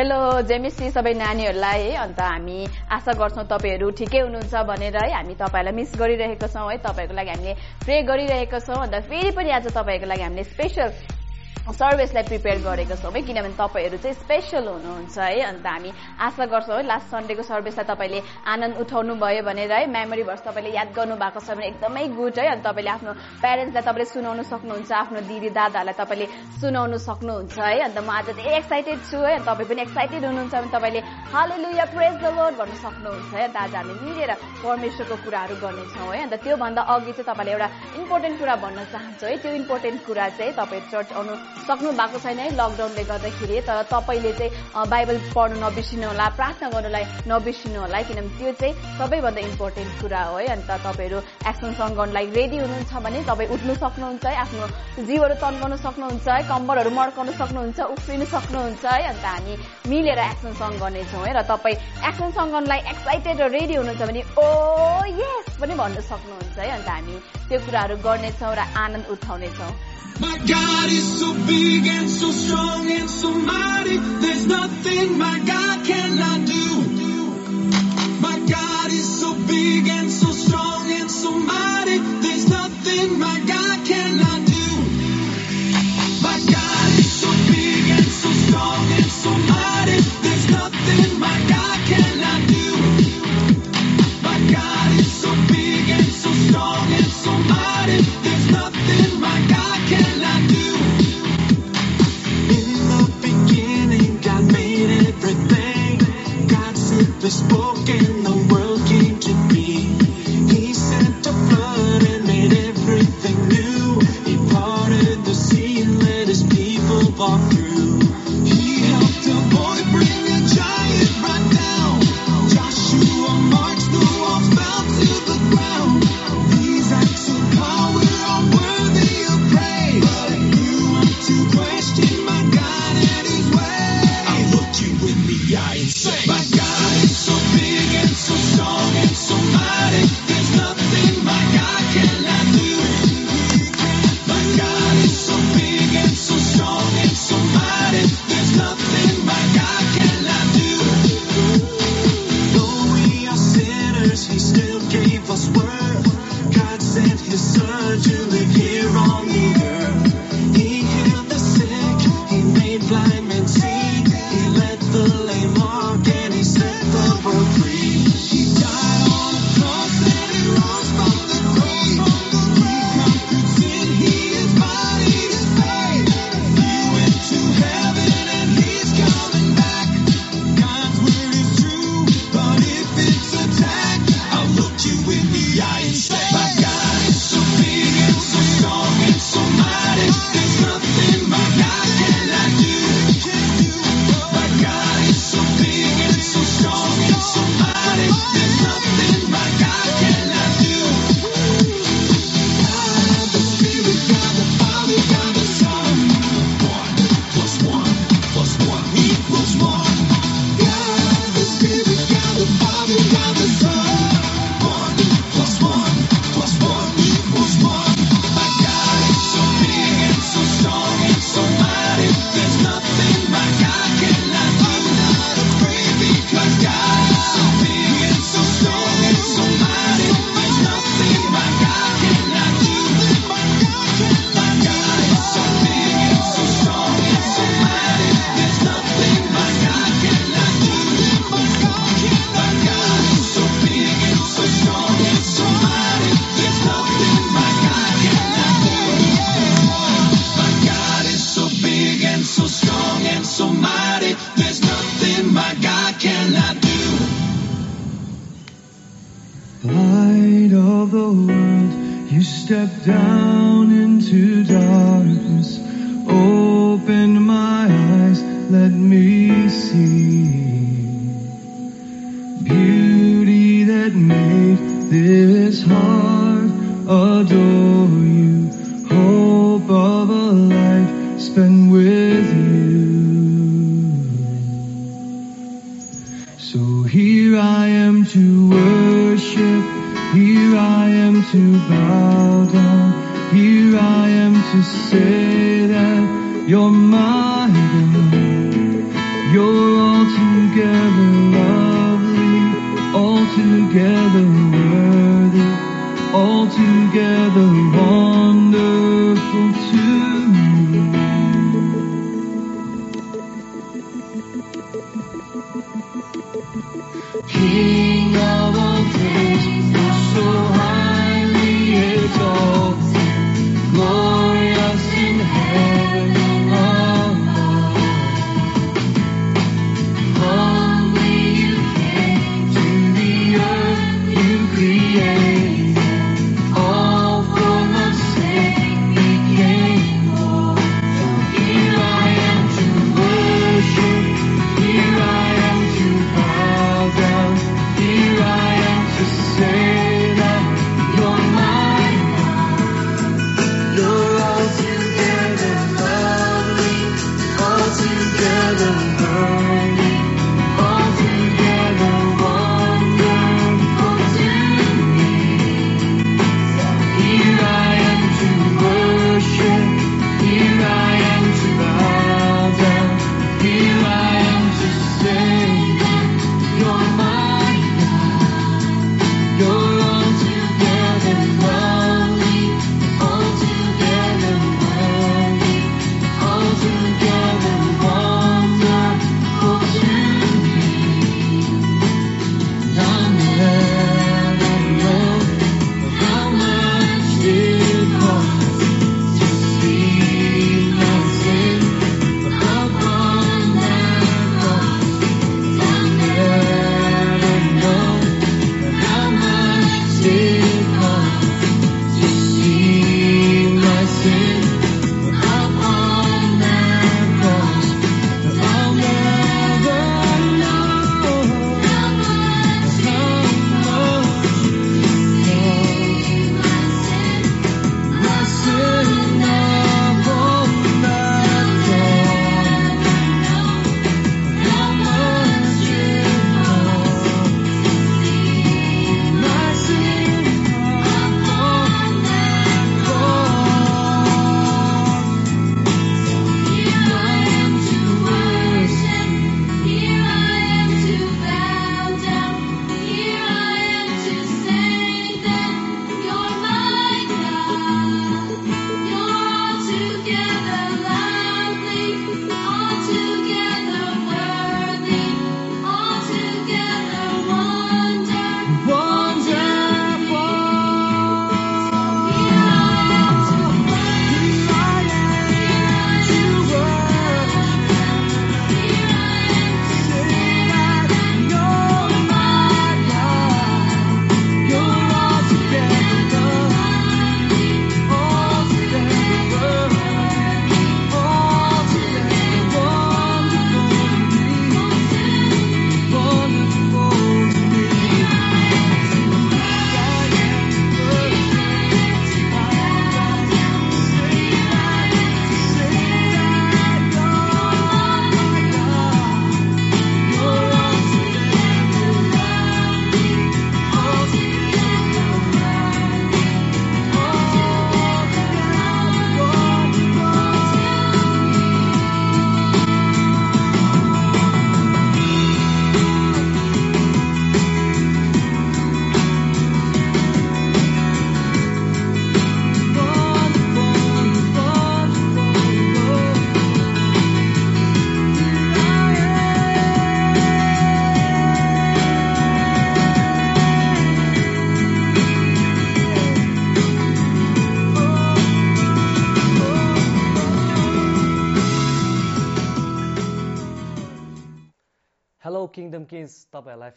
Hello जेमिसी सबै नानीहरूलाई। है अन्त हामी आशा गर्छौँ तपाईँहरू ठिकै हुनुहुन्छ भनेर है। हामी तपाईँहरूलाई मिस गरिरहेको छौँ है। तपाईँहरूको लागि हामीले प्रे गरिरहेको छौँ। अन्त फेरि पनि आज तपाईँहरूको लागि हामीले स्पेसल सर्भिसलाई प्रिपेयर गरेको छौँ है किनभने तपाईँहरू चाहिँ स्पेसल हुनुहुन्छ है अन्त हामी आशा गर्छौँ है लास्ट सन्डेको सर्भिसलाई तपाईँले आनन्द उठाउनु भयो भनेर है मेमोरी भर्स तपाईँले याद गर्नु भएको छ भने एकदमै गुड है अनि तपाईँले आफ्नो प्यारेन्ट्सलाई तपाईँले सुनाउनु सक्नुहुन्छ आफ्नो दिदी दादाहरूलाई तपाईँले सुनाउनु सक्नुहुन्छ है अन्त म आज धेरै एक्साइटेड छु है तपाईँ पनि एक्साइटेड हुनुहुन्छ भने तपाईँले हाले लुया प्रेस द लोड भन्नु सक्नुहुन्छ है अन्त हामी मिलेर परमेश्वरको कुराहरू गर्नेछौँ है अन्त त्योभन्दा अघि चाहिँ तपाईँले एउटा इम्पोर्टेन्ट कुरा भन्न चाहन्छु है त्यो इम्पोर्टेन्ट कुरा चाहिँ तपाईँ चर्च आउनु सक्नु भएको छैन है लकडाउनले गर्दाखेरि। तर तपाईँले चाहिँ बाइबल पढ्नु नबिर्सिनु होला प्रार्थना गर्नुलाई नबिर्सिनु होला किनभने त्यो चाहिँ सबैभन्दा इम्पोर्टेन्ट कुरा हो है। अन्त तपाईँहरू एक्सन सङ गर्नुलाई रेडी हुनुहुन्छ भने तपाईँ उठ्नु सक्नुहुन्छ है आफ्नो जिउहरू तन्काउनु सक्नुहुन्छ है कम्बरहरू मड्काउनु सक्नुहुन्छ उफ्रिनु सक्नुहुन्छ है। अन्त हामी मिलेर एक्सन सङ गर्नेछौँ है। र तपाईँ एक्सन सङ गर्नुलाई एक्साइटेड र रेडी हुनुहुन्छ भने ओ यस पनि भन्नु सक्नुहुन्छ है। अन्त हामी त्यो कुराहरू गर्नेछौँ र आनन्द उठाउनेछौँ। My God is so big and so strong and so mighty. There's nothing my God cannot do. My God is so big and so strong and so mighty. There's nothing my God cannot do. My God is so big and so strong and so mighty. There's nothing my God simply spoke and the world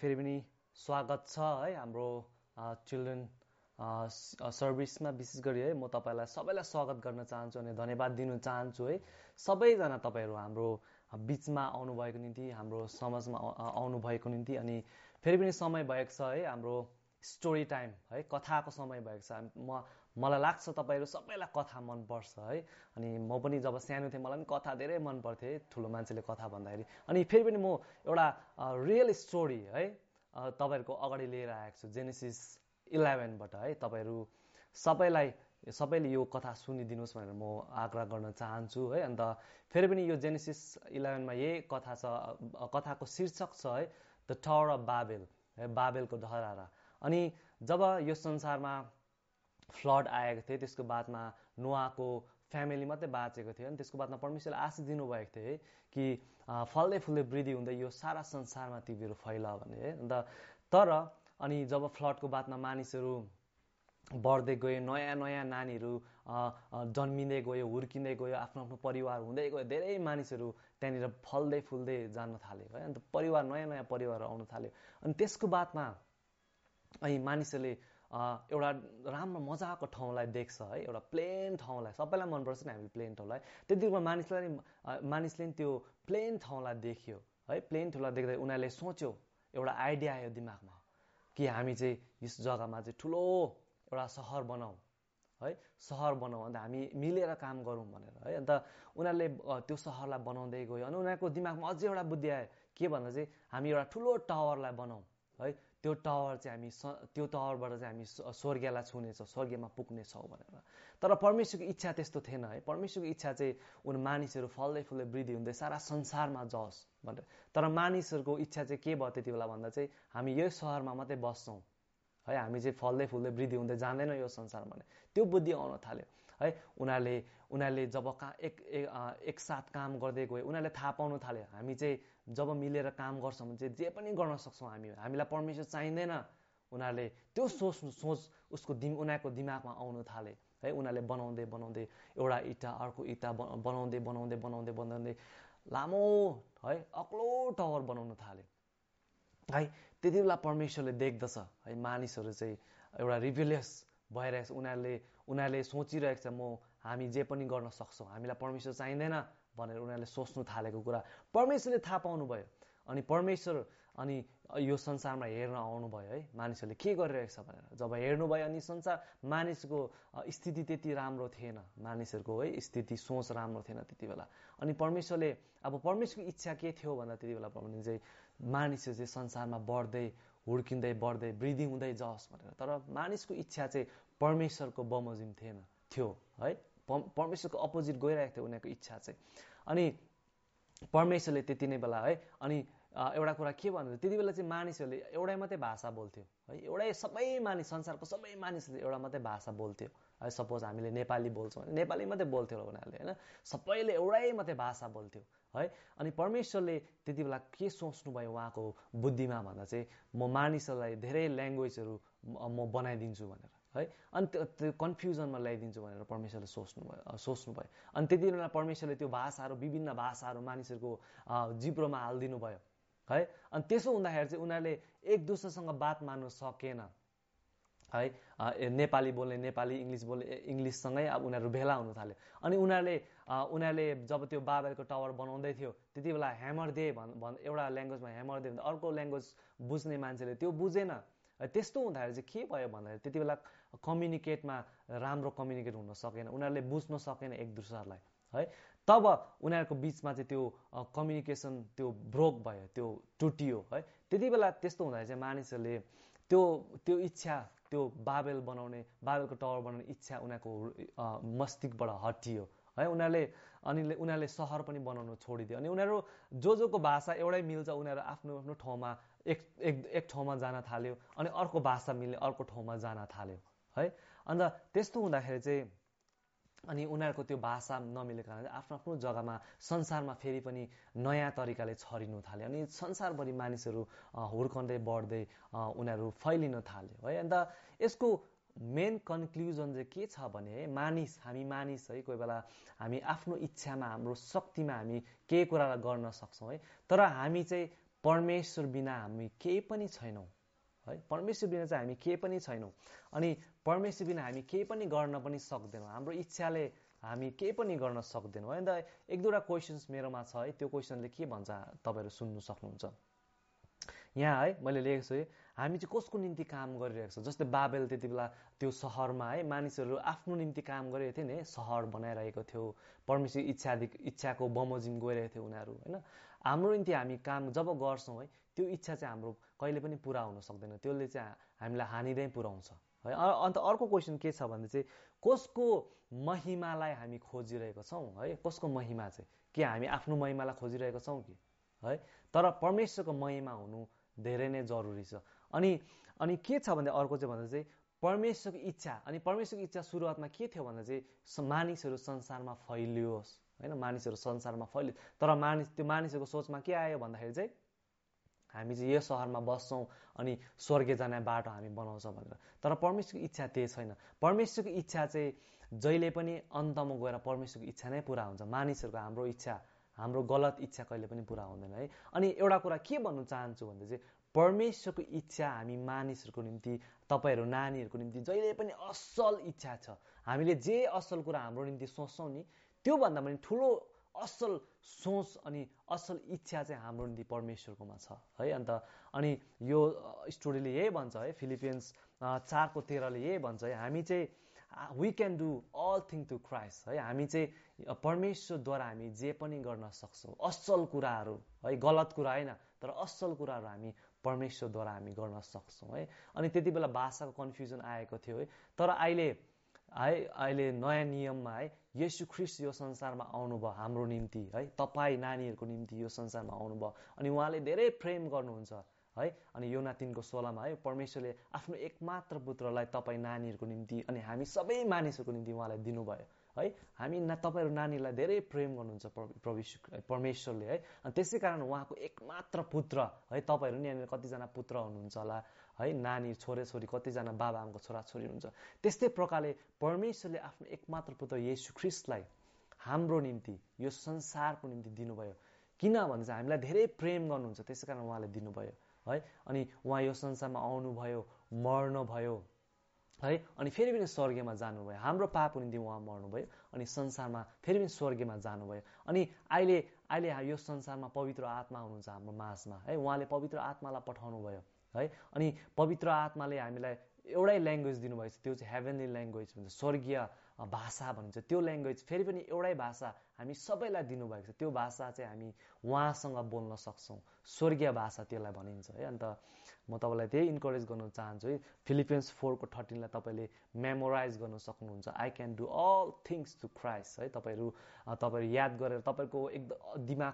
फेरि पनि स्वागत छ है। हाम्रो children सर्भिसमा विशेष गरी है म तपाईँलाई सबैलाई स्वागत गर्न चाहन्छु अनि धन्यवाद दिन चाहन्छु है। सबैजना तपाईँहरू हाम्रो बिचमा आउनुभएको निम्ति हाम्रो समाजमा आउ- आउनुभएको निम्ति अनि फेरि पनि समय भएको छ है। हाम्रो स्टोरी टाइम है कथाको समय भएको छ। म मलाई लाग्छ तपाईँहरू सबैलाई कथा मनपर्छ है। अनि म पनि जब सानो थिएँ मलाई पनि कथा धेरै मन पर्थ्यो है। ठुलो मान्छेले कथा भन्दाखेरि। अनि फेरि पनि म एउटा रियल स्टोरी है तपाईँहरूको अगाडि लिएर आएको छु। जेनेसिस इलेभेनबाट है। तपाईँहरू सबैलाई सबैले यो कथा सुनिदिनुहोस् भनेर म आग्रह गर्न चाहन्छु है। अन्त फेरि पनि यो जेनेसिस इलेभेनमा यही कथा छ कथाको शीर्षक छ है द टावर अफ बाबेल है बाबेलको धरारा अनि जब यो संसारमा फ्लड आएको थियो त्यसको बादमा नोआको फ्यामिली मात्रै बाँचेको थियो अनि त्यसको बादमा परमेश्वरले आशिष दिनुभएको थियो है कि फल्दै फुल्दै वृद्धि हुँदै यो सारा संसारमा तिमीहरू फैला भने है। अन्त तर अनि जब फ्लडको बादमा मानिसहरू बढ्दै गयो नयाँ नयाँ नानीहरू जन्मिँदै गयो हुर्किँदै गयो आफ्नो आफ्नो परिवार हुँदै गयो धेरै मानिसहरू त्यहाँनिर फल्दै फुल्दै जान थाल्यो है। अन्त परिवार नयाँ नयाँ परिवारहरू आउन थाल्यो। अनि त्यसको बादमा अनि मानिसहरूले एउटा राम्रो मजाको ठाउँलाई देख्छ है एउटा प्लेन ठाउँलाई। सबैलाई मनपर्छ नि हामी प्लेन ठाउँलाई। त्यति बेला मानिसलाई मानिसले नि त्यो प्लेन ठाउँलाई देख्यो है प्लेन ठाउँलाई देख्दा उनीहरूले सोच्यो एउटा आइडिया आयो दिमागमा कि हामी चाहिँ यस जग्गामा चाहिँ ठुलो एउटा सहर बनाऊ है सहर बनाऊ अन्त हामी मिलेर काम गरौँ भनेर है। अन्त उनीहरूले त्यो सहरलाई बनाउँदै गयो। अनि उनीहरूको दिमागमा अझै एउटा बुद्धि आयो के भन्दा चाहिँ हामी एउटा ठुलो टावरलाई बनाऊ है। त्यो टावर चाहिँ हामी त्यो टावरबाट चाहिँ हामी स्वर्गलाई छुनेछौँ स्वर्गमा पुग्नेछौँ भनेर। तर परमेश्वरको इच्छा त्यस्तो थिएन है। परमेश्वरको इच्छा चाहिँ उन मानिसहरू फल्दै फुल्दै वृद्धि हुँदै सारा संसारमा जाओस् भनेर। तर मानिसहरूको इच्छा चाहिँ के भयो त्यति बेला भन्दा चाहिँ हामी यही सहरमा मात्रै बस्छौँ। है हामी चाहिँ फल्दै फुल्दै वृद्धि हुँदै जाँदैनौँ यो संसारमा त्यो बुद्धि आउन थाल्यो। है उनीहरूले उनीहरूले जब का एक एकसाथ काम गर्दै गयो उनीहरूले थाहा पाउन थाल्यो हामी चाहिँ जब मिलेर काम गर्छौँ भने चाहिँ जे पनि गर्न सक्छौँ हामी हामीलाई परमेश्वर चाहिँदैन। उनीहरूले त्यो सोच सोच उसको दिम उनीहरूको दिमागमा आउन थाले है उनीहरूले बनाउँदै बनाउँदै एउटा इँटा अर्को इँटा बनाउँदै बनाउँदै बनाउँदै बनाउँदै लामो है अग्लो टावर बनाउन थाले। है त्यति बेला परमेश्वरले देख्दछ है मानिसहरू चाहिँ एउटा रिभिलियस भइरहेको छ उनीहरूले उनीहरूले सोचिरहेको छ म हामी जे पनि गर्न सक्छौँ हामीलाई परमेश्वर चाहिँदैन भनेर उनीहरूले सोच्नु थालेको कुरा परमेश्वरले थाहा पाउनुभयो। अनि परमेश्वर अनि यो संसारमा हेर्न आउनुभयो है। मानिसहरूले के गरिरहेको छ भनेर। जब हेर्नुभयो अनि संसार मानिसको स्थिति त्यति राम्रो थिएन। मानिसहरूको है स्थिति सोच राम्रो थिएन त्यति बेला। अनि परमेश्वरले अब परमेश्वरको इच्छा के थियो भन्दा त्यति बेला चाहिँ मानिसहरू चाहिँ संसारमा बढ्दै हुर्किँदै बढ्दै वृद्धि हुँदै जाओस् भनेर। तर मानिसको इच्छा चाहिँ परमेश्वरको बमोजिम थिएन थियो है? परमेश्वरको अपोजिट गइरहेको थियो उनीहरूको इच्छा चाहिँ। अनि परमेश्वरले त्यति नै बेला है? अनि एउटा कुरा के भन्नु त्यति बेला चाहिँ मानिसहरूले एउटै मात्रै भाषा बोल्थ्यो है? एउटै सबै मानिस संसारको सबै मानिसहरूले एउटा मात्रै भाषा बोल्थ्यो। है सपोज हामीले नेपाली बोल्छौँ नेपाली मात्रै बोल्थ्यो होला उनीहरूले होइन? सबैले एउटै मात्रै भाषा बोल्थ्यो। है? अनि परमेश्वरले त्यति बेला के सोच्नुभयो उहाँको बुद्धिमा भन्दा चाहिँ म मानिसहरूलाई धेरै ल्याङ्ग्वेजहरू म बनाइदिन्छु भनेर है? अनि त्यो कन्फ्युजनमा ल्याइदिन्छु भनेर परमेश्वरले सोच्नुभयो सोच्नुभयो। अनि त्यति बेला परमेश्वरले त्यो भाषाहरू विभिन्न भाषाहरू मानिसहरूको जिब्रोमा हालिदिनु भयो है? अनि त्यसो हुँदाखेरि चाहिँ उनीहरूले एक दुसरासँग बात मार्नु सकेन है? नेपाली बोल्ने नेपाली इङ्ग्लिस बोल्ने इङ्ग्लिससँगै अब उनीहरू भेला हुन थाल्यो। अनि उनीहरूले उनीहरूले जब त्यो बाबेलको टावर बनाउँदै थियो त्यति बेला ह्यामर दे भन् भन् एउटा ल्याङ्ग्वेजमा ह्यामर दे भन्दा अर्को ल्याङ्ग्वेज बुझ्ने मान्छेले त्यो बुझेन। त्यस्तो हुँदाखेरि चाहिँ के भयो भन्दाखेरि त्यति बेला कम्युनिकेटमा राम्रो कम्युनिकेट हुन सकेन। उनीहरूले बुझ्न सकेन एक दुसरालाई है? तब उनीहरूको बिचमा चाहिँ त्यो कम्युनिकेसन त्यो ब्रोक भयो त्यो टुटियो है? त्यति बेला त्यस्तो हुँदाखेरि चाहिँ मानिसहरूले त्यो त्यो इच्छा त्यो बाबेल बनाउने बाबेलको टावर बनाउने इच्छा उनीहरूको मस्तिष्कबाट हटियो। है? उनीहरूले अनि उनीहरूले सहर पनि बनाउनु छोडिदियो। अनि उनीहरू जो जोको भाषा एउटै मिल्छ उनीहरू आफ्नो आफ्नो ठाउँमा एक एक एक ठाउँमा जान थाल्यो अनि अर्को भाषा मिल्ने अर्को ठाउँमा जान थाल्यो है? अन्त त्यस्तो हुँदाखेरि चाहिँ अनि उनीहरूको त्यो भाषा नमिलेको कारणले आफ्नो आफ्नो जग्गामा संसारमा फेरि पनि नयाँ तरिकाले छरिनु थाल्यो। अनि संसारभरि मानिसहरू हुर्कँदै बढ्दै उनीहरू फैलिन थाल्यो है? अन्त यसको मेन कन्क्लुजन चाहिँ के छ भने मानिस हामी मानिस है कोही बेला हामी आफ्नो इच्छामा हाम्रो शक्तिमा हामी केही कुरालाई गर्न सक्छौँ है। तर हामी चाहिँ परमेश्वर बिना हामी केही पनि छैनौँ है। परमेश्वर बिना चाहिँ हामी केही पनि छैनौँ। अनि परमेश्वर बिना हामी केही पनि गर्न पनि सक्दैनौँ। हाम्रो इच्छाले हामी केही पनि गर्न सक्दैनौँ है। अन्त एक दुईवटा क्वेसन्स मेरोमा छ है। त्यो क्वेसनले के भन्छ? तपाईँहरू सुन्नु सक्नुहुन्छ। यहाँ है मैले लेखेको छु हामी चाहिँ कसको निम्ति काम गरिरहेको छ? जस्तै बाबेल त्यति बेला त्यो सहरमा है मानिसहरू आफ्नो निम्ति काम गरिरहेको थियो नि सहर बनाइरहेको थियो परमेश्वर इच्छा इच्छाको बमोजिम गइरहेको थियो उनीहरू होइन। हाम्रो निम्ति हामी काम जब गर्छौँ है त्यो इच्छा चाहिँ हाम्रो कहिले पनि पुरा हुन सक्दैन। त्यसले चाहिँ हामीलाई हानि नै पुऱ्याउँछ है। अन्त अर्को क्वेसन के छ भने चाहिँ कसको महिमालाई हामी खोजिरहेको छौँ है? कसको महिमा चाहिँ? के हामी आफ्नो महिमालाई खोजिरहेको छौँ कि? है? तर परमेश्वरको महिमा हुनु धेरै नै जरुरी छ। अनि अनि के छ भने अर्को चाहिँ भन्दा चाहिँ परमेश्वरको इच्छा अनि परमेश्वरको इच्छा सुरुवातमा के थियो भन्दा चाहिँ मानिसहरू संसारमा फैलियोस् होइन? मानिसहरू संसारमा फैलियो तर मानिस त्यो मानिसहरूको सोचमा के आयो भन्दाखेरि चाहिँ हामी चाहिँ यो सहरमा बस्छौँ अनि स्वर्ग जाने बाटो हामी बनाउँछौँ भनेर। तर परमेश्वरको इच्छा त्यही छैन। परमेश्वरको इच्छा चाहिँ जहिले पनि अन्तमा गएर परमेश्वरको इच्छा नै पुरा हुन्छ। मानिसहरूको हाम्रो इच्छा हाम्रो गलत इच्छा कहिले पनि पुरा हुँदैन है। अनि एउटा कुरा के भन्नु चाहन्छु भन्दा चाहिँ परमेश्वरको इच्छा हामी मानिसहरूको निम्ति तपाईँहरू नानीहरूको निम्ति जहिले पनि असल इच्छा छ। हामीले जे असल कुरा हाम्रो निम्ति सोच्छौँ नि त्योभन्दा पनि ठुलो असल सोच अनि असल इच्छा चाहिँ हाम्रो निम्ति परमेश्वरकोमा छ है? अन्त अनि यो स्टोरीले यही भन्छ है? फिलिपियन्स अ, चारको तेह्रले यही भन्छ है? हामी चाहिँ we can do all thing to Christ है? हामी चाहिँ परमेश्वरद्वारा हामी जे पनि गर्न सक्छौँ। असल कुराहरू है? गलत कुरा होइन तर असल कुराहरू हामी परमेश्वरद्वारा हामी गर्न सक्छौँ है। अनि त्यति बेला भाषाको कन्फ्युजन आएको थियो है। तर अहिले है अहिले नयाँ नियममा है येशू ख्रिस्ट यो संसारमा आउनुभयो हाम्रो निम्ति है। तपाईँ नानीहरूको निम्ति यो संसारमा आउनुभयो। अनि उहाँले धेरै प्रेम गर्नुहुन्छ है। अनि यो तिनको सोह्रमा है परमेश्वरले आफ्नो एकमात्र पुत्रलाई तपाईँ नानीहरूको निम्ति अनि हामी सबै मानिसहरूको निम्ति उहाँलाई दिनुभयो। है? हामी ना तपाईँहरू नानीलाई धेरै प्रेम गर्नुहुन्छ पर- प्रविश्व परमेश्वरले है? अनि त्यसै कारण उहाँको एकमात्र पुत्र है? तपाईँहरू नि यहाँनिर कतिजना पुत्र हुनुहुन्छ होला है? नानी छोराछोरी कतिजना बाबा आमाको छोराछोरी हुनुहुन्छ। त्यस्तै प्रकारले परमेश्वरले आफ्नो एकमात्र पुत्र येशू ख्रिस्टलाई हाम्रो निम्ति यो संसारको निम्ति दिनुभयो। किन भने चाहिँ हामीलाई धेरै प्रेम गर्नुहुन्छ त्यसै कारण उहाँले दिनुभयो है? अनि उहाँ यो संसारमा आउनुभयो मर्नुभयो। है? अनि फेरि पनि स्वर्गीयमा जानुभयो। हाम्रो पापको निम्ति उहाँ मर्नुभयो। अनि संसारमा फेरि पनि स्वर्गीयमा जानुभयो। अनि अहिले अहिले यो संसारमा पवित्र आत्मा हुनुहुन्छ हाम्रो माझमा है? उहाँले पवित्र आत्मालाई पठाउनु भयो है? अनि पवित्र आत्माले हामीलाई एउटै ल्याङ्ग्वेज दिनुभएको छ त्यो चाहिँ हेभेनली ल्याङ्ग्वेज भन्छ स्वर्गीय भाषा भनिन्छ। त्यो ल्याङ्ग्वेज फेरि पनि एउटै भाषा हामी सबैलाई दिनुभएको छ। त्यो भाषा चाहिँ हामी उहाँसँग बोल्न सक्छौँ। स्वर्गीय भाषा त्यसलाई भनिन्छ है? अन्त म तपाईँलाई त्यही इन्करेज गर्न चाहन्छु है। फिलिपिन्स फोरको थर्टिनलाई तपाईँले मेमोराइज गर्न सक्नुहुन्छ। I can do all things to Christ है। तपाईँहरू तपाईँहरू याद गरेर तपाईँको एकदम दिमाग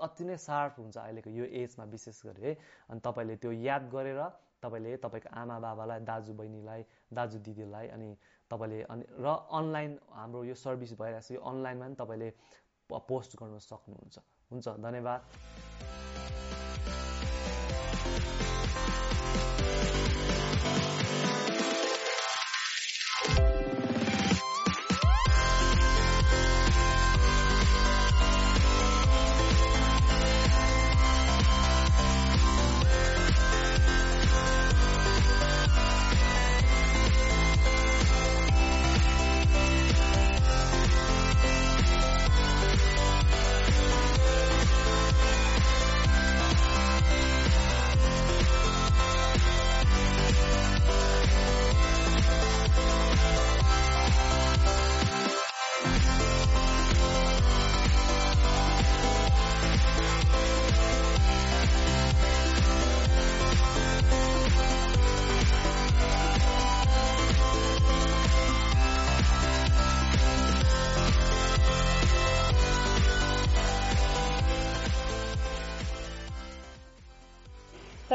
अति नै सार्प हुन्छ अहिलेको यो एजमा विशेष गरी है। अनि तपाईँले त्यो याद गरेर तपाईँले तपाईँको आमा बाबालाई दाजु बहिनीलाई दाजु दिदीलाई अनि तपाईँले अनि र अनलाइन हाम्रो यो सर्भिस भइरहेको छ यो अनलाइनमा पनि तपाईँले पोस्ट गर्न सक्नुहुन्छ। हुन्छ धन्यवाद। ああ。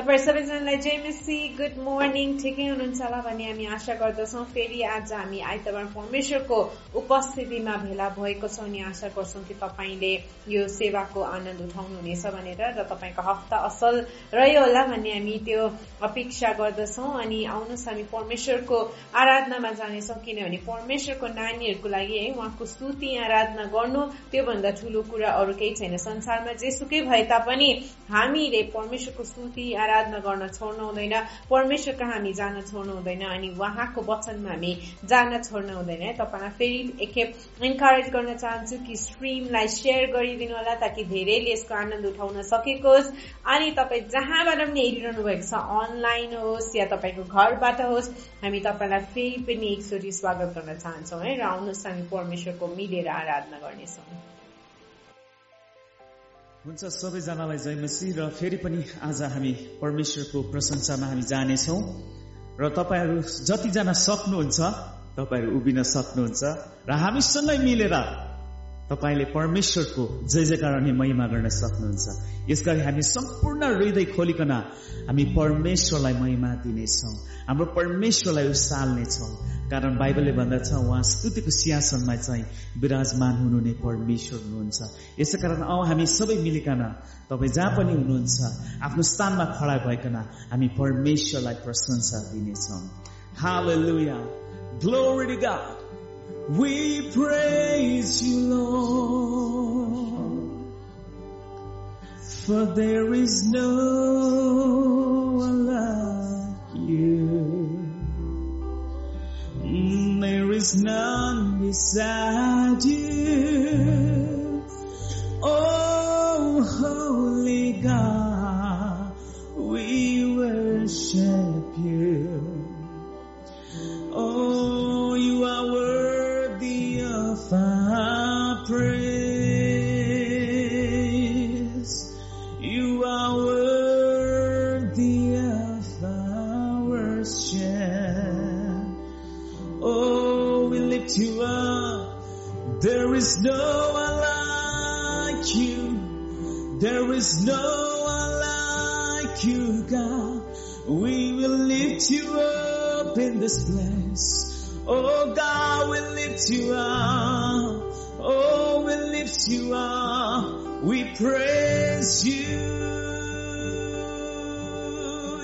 तपाईँ सबैजनालाई जय गुड मर्निङ ठिकै हुनुहुन्छ होला भन्ने हामी आशा गर्दछौँ। फेरि आज हामी आइतबार परमेश्वरको उपस्थितिमा भेला भएको छौँ अनि आशा गर्छौँ कि तपाईँले यो सेवाको आनन्द उठाउनुहुनेछ भनेर र तपाईँको हप्ता असल रह्यो होला भन्ने हामी त्यो अपेक्षा गर्दछौँ। अनि आउनुहोस् हामी परमेश्वरको आराधनामा जानेछौँ किनभने परमेश्वरको नानीहरूको लागि है उहाँको स्तुति आराधना गर्नु त्योभन्दा ठूलो कुरा अरू केही छैन। संसारमा जेसुकै भए तापनि हामीले परमेश्वरको स्तुति आराधना गर्न छोड्नु हुँदैन परमेश्वर कहाँ हामी जान छोड्नु हुँदैन अनि उहाँको वचनमा हामी जान छोड्नु हुँदैन तपाईँलाई फेरि एकखेप इन्करेज गर्न चाहन्छु कि स्ट्रिमलाई सेयर गरिदिनु होला ताकि धेरैले यसको आनन्द उठाउन सकेको होस् अनि तपाईँ जहाँबाट पनि हेरिरहनु भएको छ अनलाइन होस् या तपाईँको घरबाट होस् हामी तपाईँलाई फेरि पनि एकचोटि स्वागत गर्न चाहन्छौँ है र आउनुहोस् हामी परमेश्वरको मिलेर आराधना गर्नेछौँ। हुन्छ सबैजनालाई जय मसी र फेरि पनि आज हामी परमेश्वरको प्रशंसामा हामी जानेछौँ। र तपाईँहरू जतिजना सक्नुहुन्छ तपाईँहरू उभिन सक्नुहुन्छ र हामीसँगै मिलेर तपाईँले परमेश्वरको जय जयकार अनि महिमा गर्न सक्नुहुन्छ। यसगरी हामी सम्पूर्ण हृदय खोलिकन हामी परमेश्वरलाई महिमा दिनेछौँ। हाम्रो परमेश्वरलाई उसाल्नेछौँ। कारण बाइबलले भन्दछ उहाँ स्तुतिको सिंहासनमा चाहिँ विराजमान हुनुहुने परमेश्वर हुनुहुन्छ। यसै कारण औ हामी सबै मिलिकन तपाईँ जहाँ पनि हुनुहुन्छ आफ्नो स्थानमा खडा भइकन हामी परमेश्वरलाई प्रशंसा दिनेछौँ. Glory to God. We praise you, Lord. For there is no one like you. Mm, There is none beside you. Oh, is no one like you, God. We will lift you up in this place. Oh God, we lift you up. Oh, we lift you up. We praise you.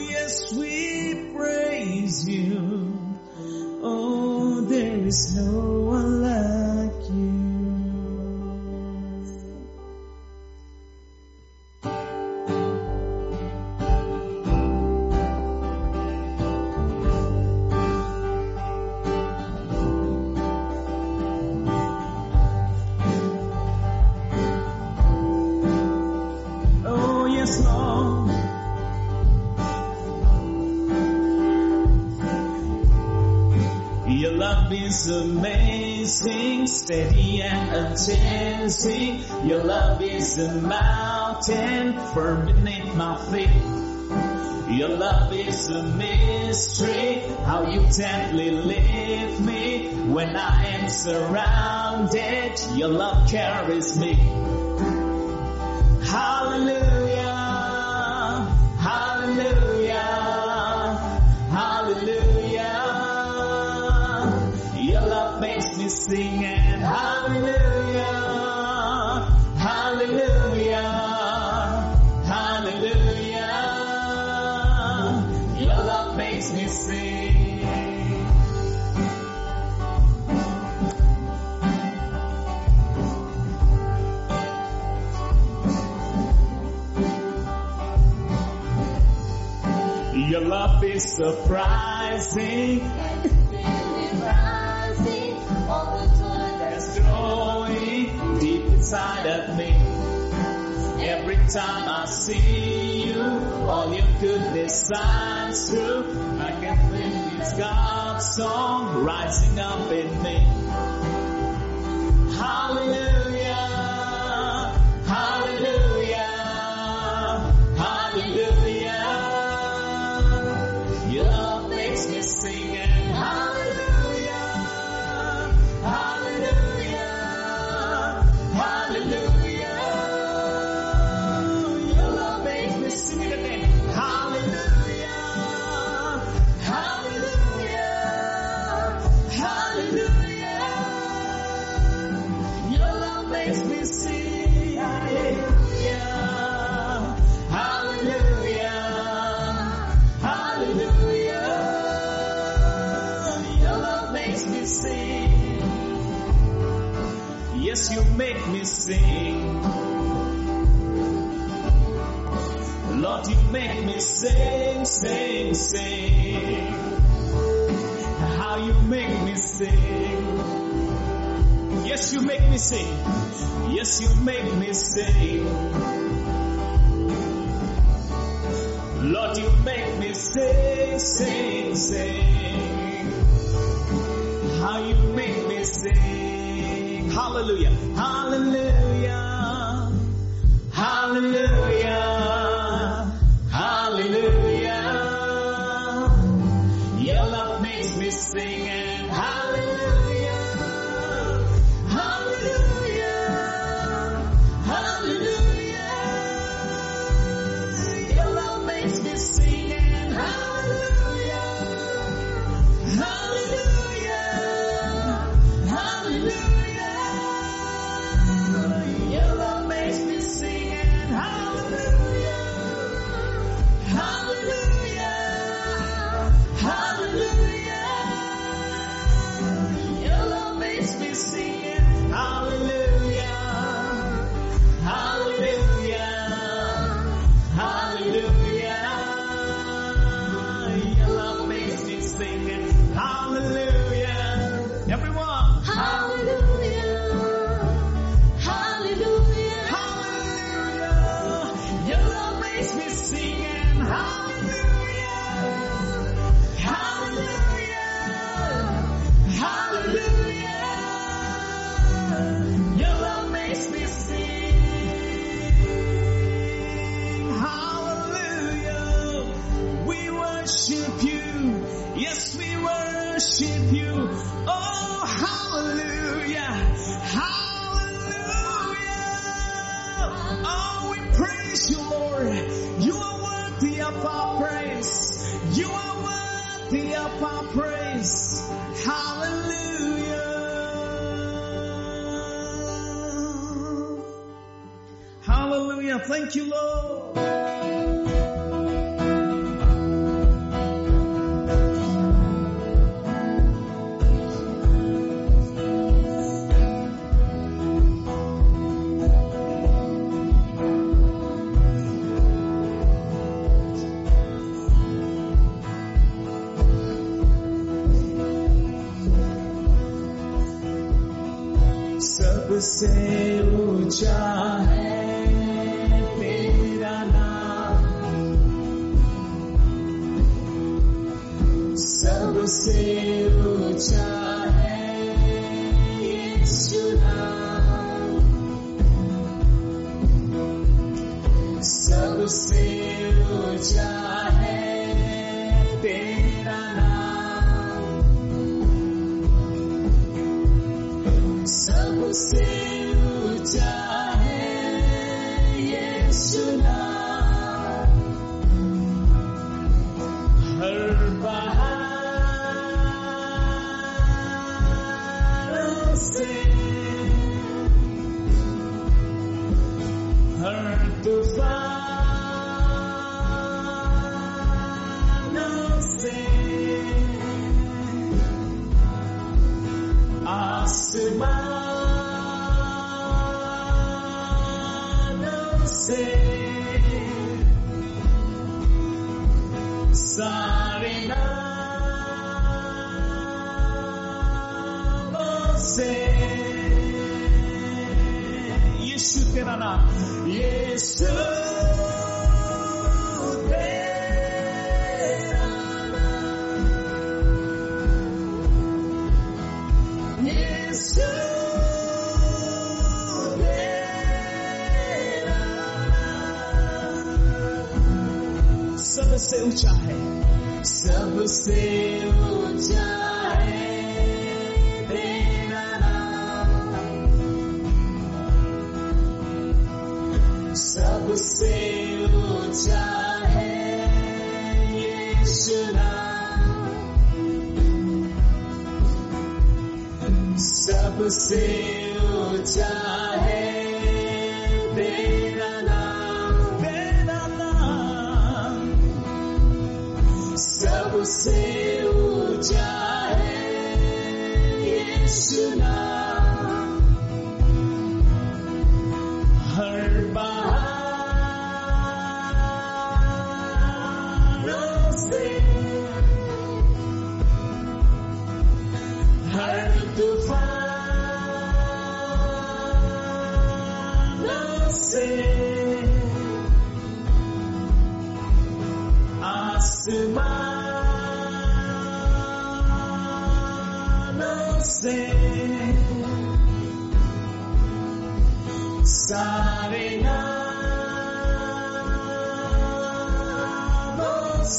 Yes, we praise you. Oh, there is no steady and unchanging. Your love is a mountain firm beneath my feet. Your love is a mystery, how you gently lift me when I am surrounded. Your love carries me. Is surprising. There's joy deep inside of me. Every time I see you, all your goodness shines through. I can feel this God's song rising up in me. Hallelujah, sing, sing, sing. How you make me sing. Yes, you make me sing. Yes, you make me sing. Lord, you make me sing, sing, sing. How you make me sing. Hallelujah. Hallelujah. Hallelujah. ऊंचा सबसे ऊंचा है यीशु नाम सबसे ऊंचा है तेरा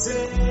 day.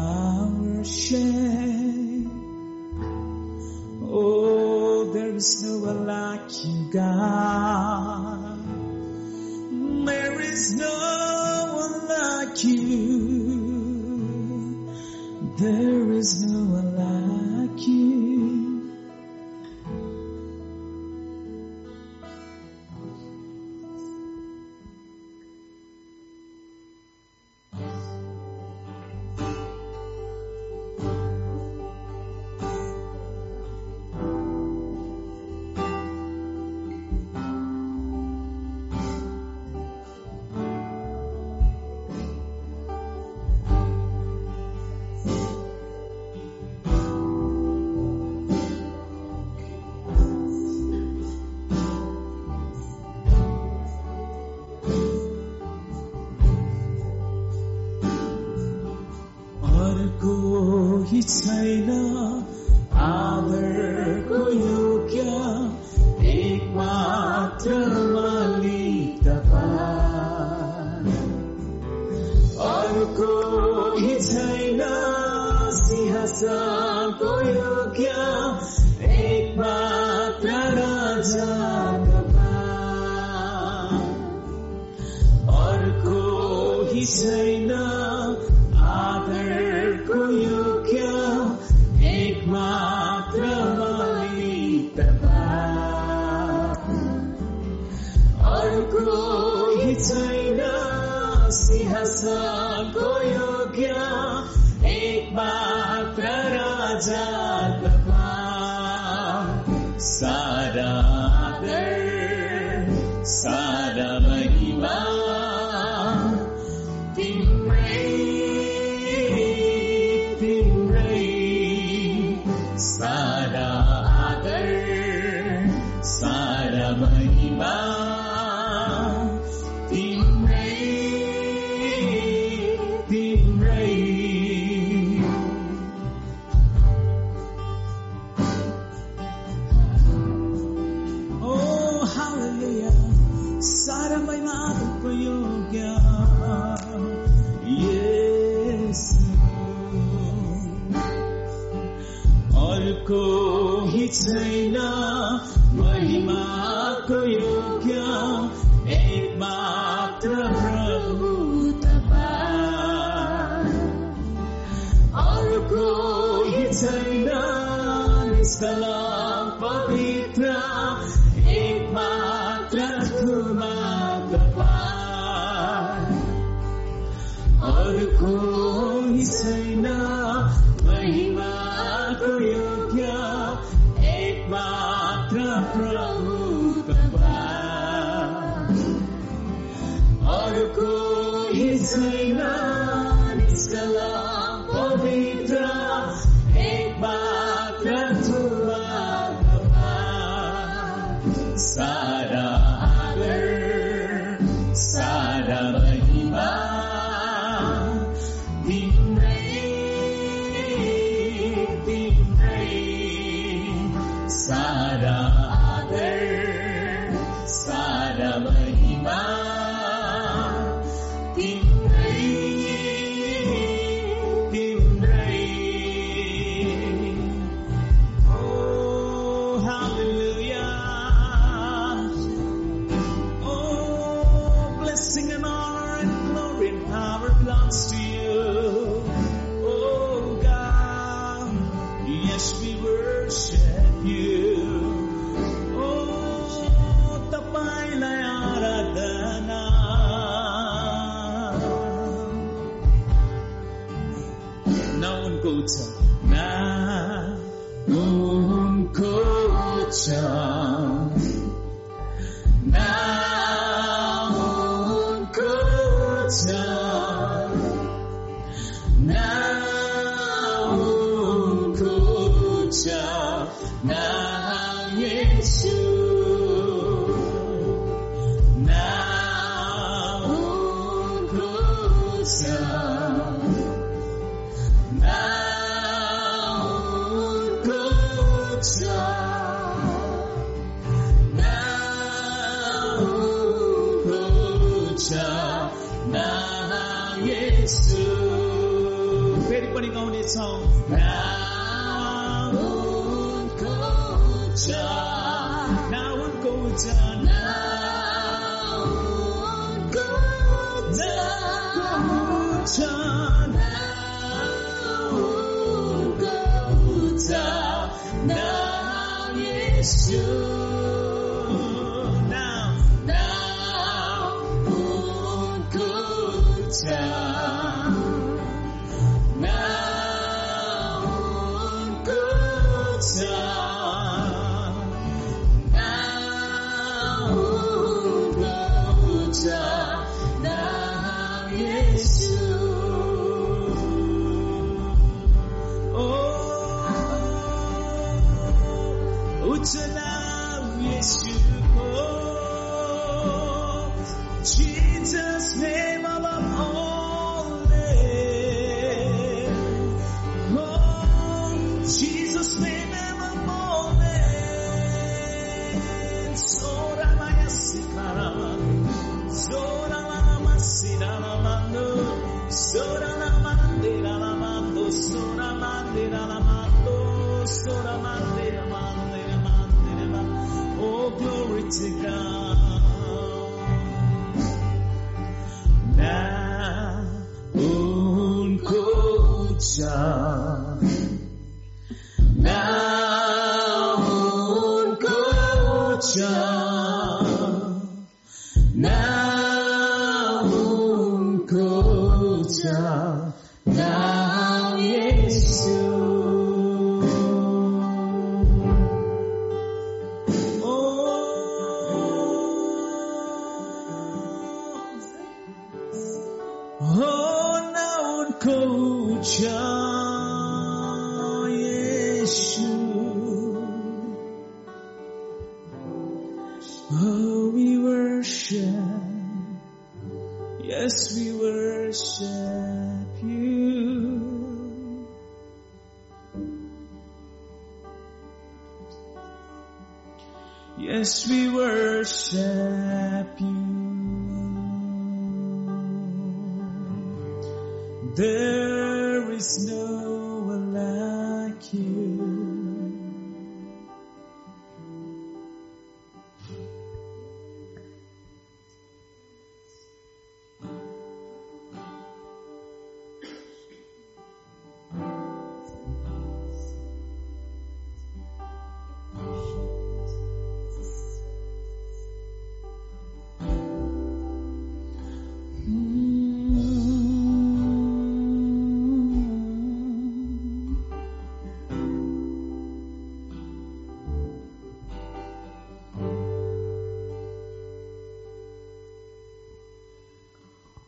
our shame. Oh, there is no one like you, God. There is no one like you. There is no one 快乐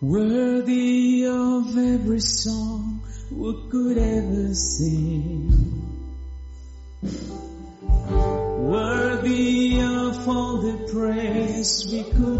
Worthy of every song we could ever sing. Worthy of all the praise we could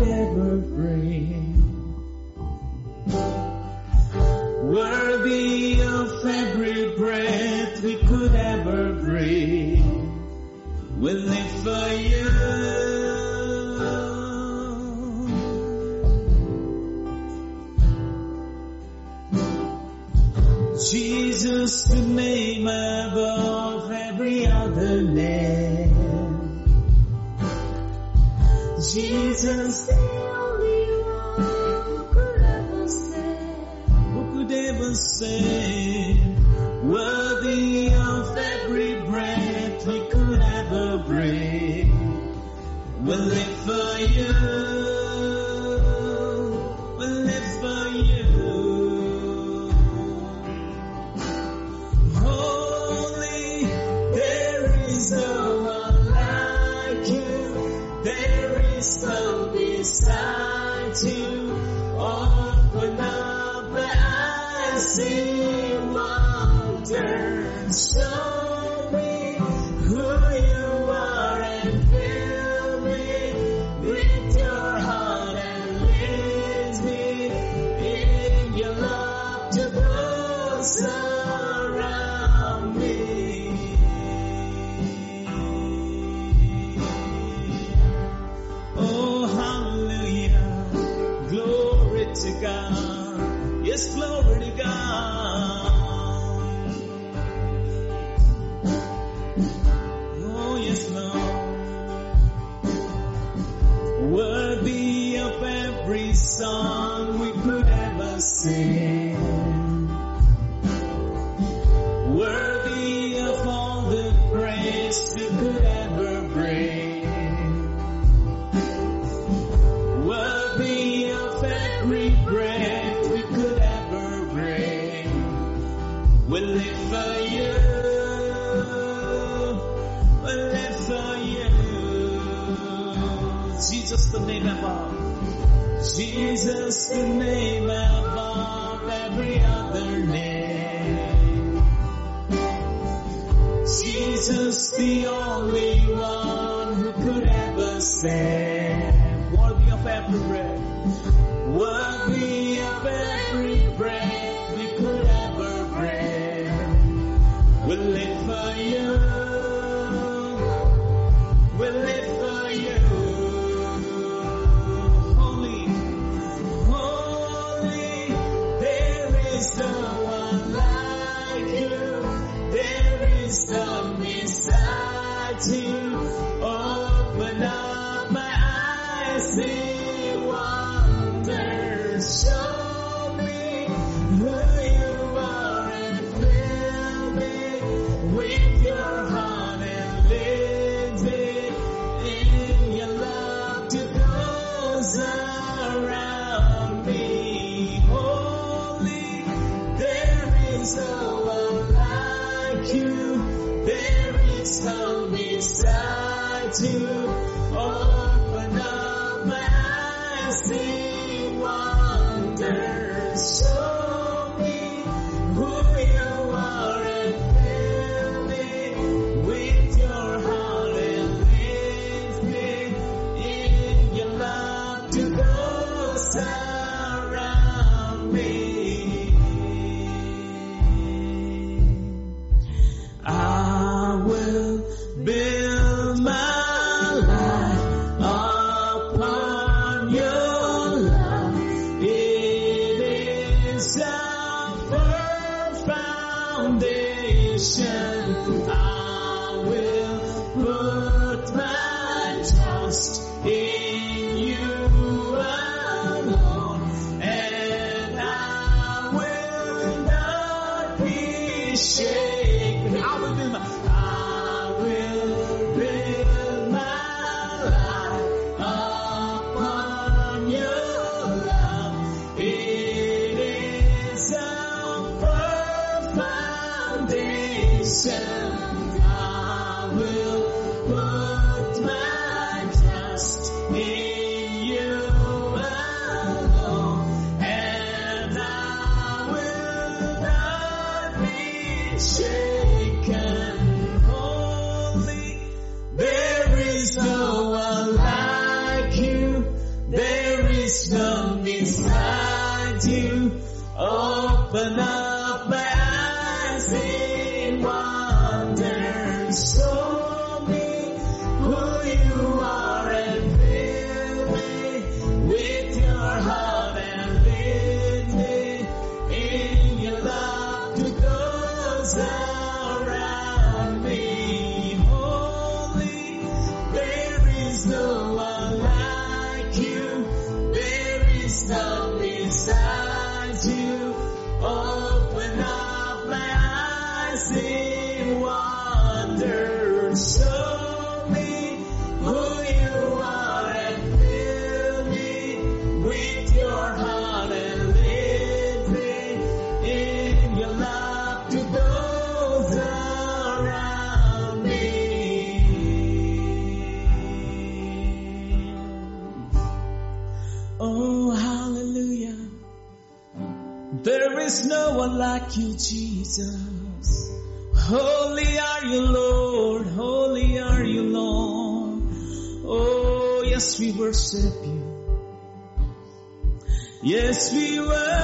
Yes, we worship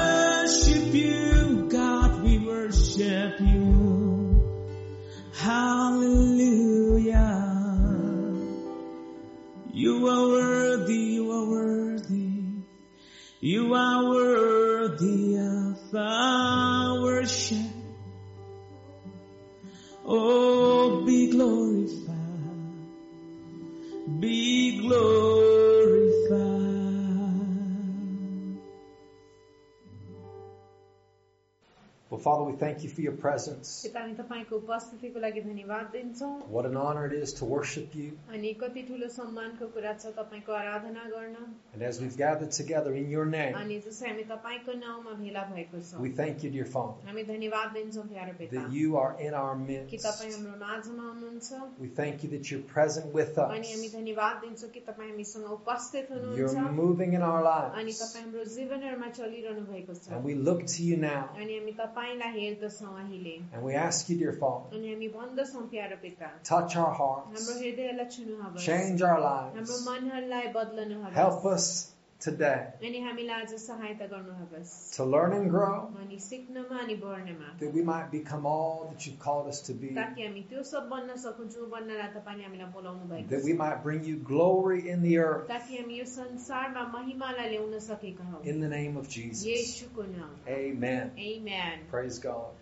thank you for your presence. What an honor it is to worship you. And as we've gathered together in your name, we thank you, dear Father, that you are in our midst. We thank you that you're present with us. You're moving in our lives. And we look to you now. अनि हामी तपाईँलाई हेर्दछौँ अहिले And we ask you, dear Father, अनि हामी भन्दछौँ प्यारो पिता touch our हाम्रो hearts, हृदयलाई छुनुहोस् change our हाम्रो lives, मनहरूलाई बदल्नुहोस् help us today. To learn and grow. That we might become all that you've called us to be. That we might bring you glory in the earth. In the name of Jesus. Amen. Amen. Praise God.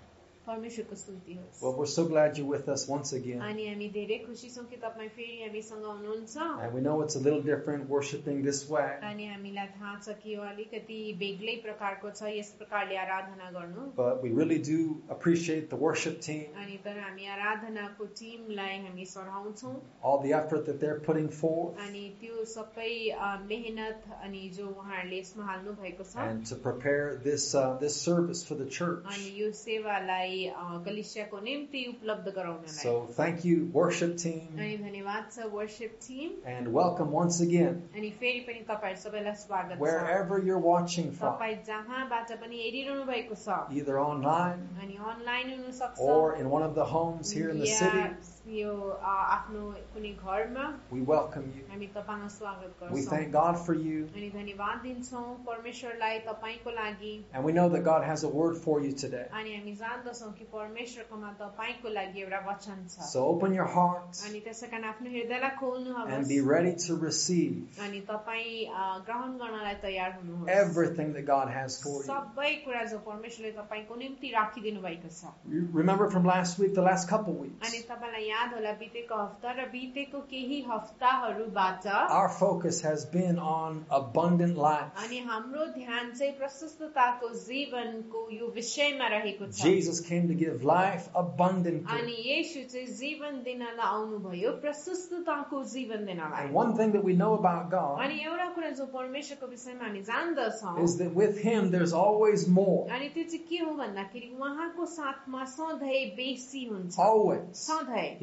परमेश्वरको स्तुति होस् Well, we're so glad you're with us once again. अनि हामी धेरै खुसी छौँ कि तपाईँ फेरि हामीसँग हुनुहुन्छ And we know it's a little different worshiping this way. अनि हामीलाई थाहा छ कि यो अलिकति बेग्लै प्रकारको छ यस प्रकारले आराधना गर्नु But we really do appreciate the worship team, अनि तर हामी आराधनाको टिमलाई हामी सराउँछौँ all the effort that they're putting forth, अनि त्यो सबै अ, मेहनत अनि जो उहाँहरूले यसमा हाल्नु भएको छ and to prepare this uh, this service for the church. अनि यो सेवालाई अ, कलिसियाको निम्ति उपलब्ध गराउनलाई So thank you, worship team, अनि धन्यवाद छ worship Tim and welcome once again, अनि फेरि पनि तपाईँहरू सबैलाई स्वागत छ wherever you're watching from, तपाईँ जहाँबाट पनि हेरिरहनु भएको छ either online अनि अनलाइन हुन सक्छ or in one of the homes here in the या city. यो अ, आफ्नो कुनै घरमा We welcome you. हामी तपाईँलाई स्वागत We गर्छौँ thank God for you, अनि धन्यवाद दिन्छौँ परमेश्वरलाई तपाईँको लागि and we know that God has a word for you today. अनि हामी जान्दछौँ कि परमेश्वरकोमा तपाईँको लागि एउटा वचन छ So open your hearts अनि त्यसै कारण आफ्नो हृदयलाई खोल्नुहोस् and be ready to receive अनि तपाईँ अ, ग्रहण गर्नलाई तयार हुनुहोस् everything that God has for you. सबै कुरा जो परमेश्वरले तपाईँको निम्ति राखिदिनु भएको छ You Remember from last week, the last couple weeks, अनि तपाईँलाई याद होला बितेको हप्ता र बितेको केही हप्ताहरूबाट our focus has been on abundant life. अनि हाम्रो ध्यान चाहिँ प्रशस्तताको जीवनको यो विषयमा रहेको छ Jesus came to give life अनि abundantly. येशू चाहिँ जीवन दिनलाई आउनुभयो प्रशस्तताको जीवन दिनलाई And one thing that we know about God अनि एउटा कुरा जो परमेश्वरको विषयमा हामी जान्दछौँ is that with Him there's always more. अनि त्यो चाहिँ के हो भन्दाखेरि उहाँको साथमा सधैँ बेसी हुन्छ Always. सधैँ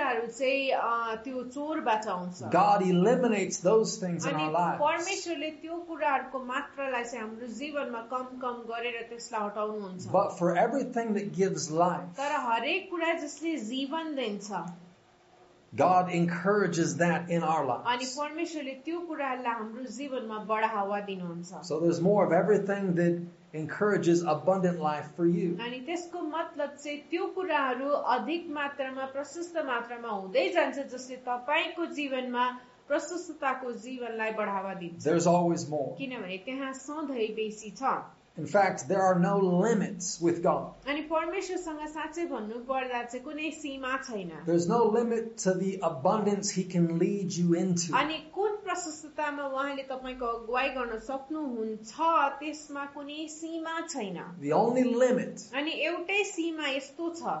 अनि त्यो कुराहरू चाहिँ अ, त्यो चोरबाट आउँछ God eliminates those things in अनि our lives. परमेश्वरले त्यो कुराहरूको मात्रालाई चाहिँ हाम्रो जीवनमा कम कम गरेर त्यसलाई हटाउनुहुन्छ But for everything that gives life, तर हरेक कुरा जसले जीवन दिन्छ God encourages that in our अनि lives. परमेश्वरले त्यो कुराहरूलाई हाम्रो जीवनमा बढावा दिनुहुन्छ So there's more of everything that encourages abundant life for you. अनि त्यसको मतलब चाहिँ त्यो कुराहरू अधिक मात्रामा प्रशस्त मात्रामा हुँदै जान्छ जसले तपाईँको जीवनमा प्रशस्तताको जीवनलाई बढावा दिन्छ There's always more. किनभने त्यहाँ सधैँ बेसी छ In fact, there are no limits with God. अनि परमेश्वरसँग साँच्चै भन्नु पर्दा चाहिँ कुनै सीमा छैन There's no limit to the abundance He can lead you into. अनि कुन प्रशस्ततामा उहाँले तपाईँको अगुवाई गर्न सक्नुहुन्छ त्यसमा कुनै सीमा छैन The only limit अनि एउटै सीमा यस्तो छ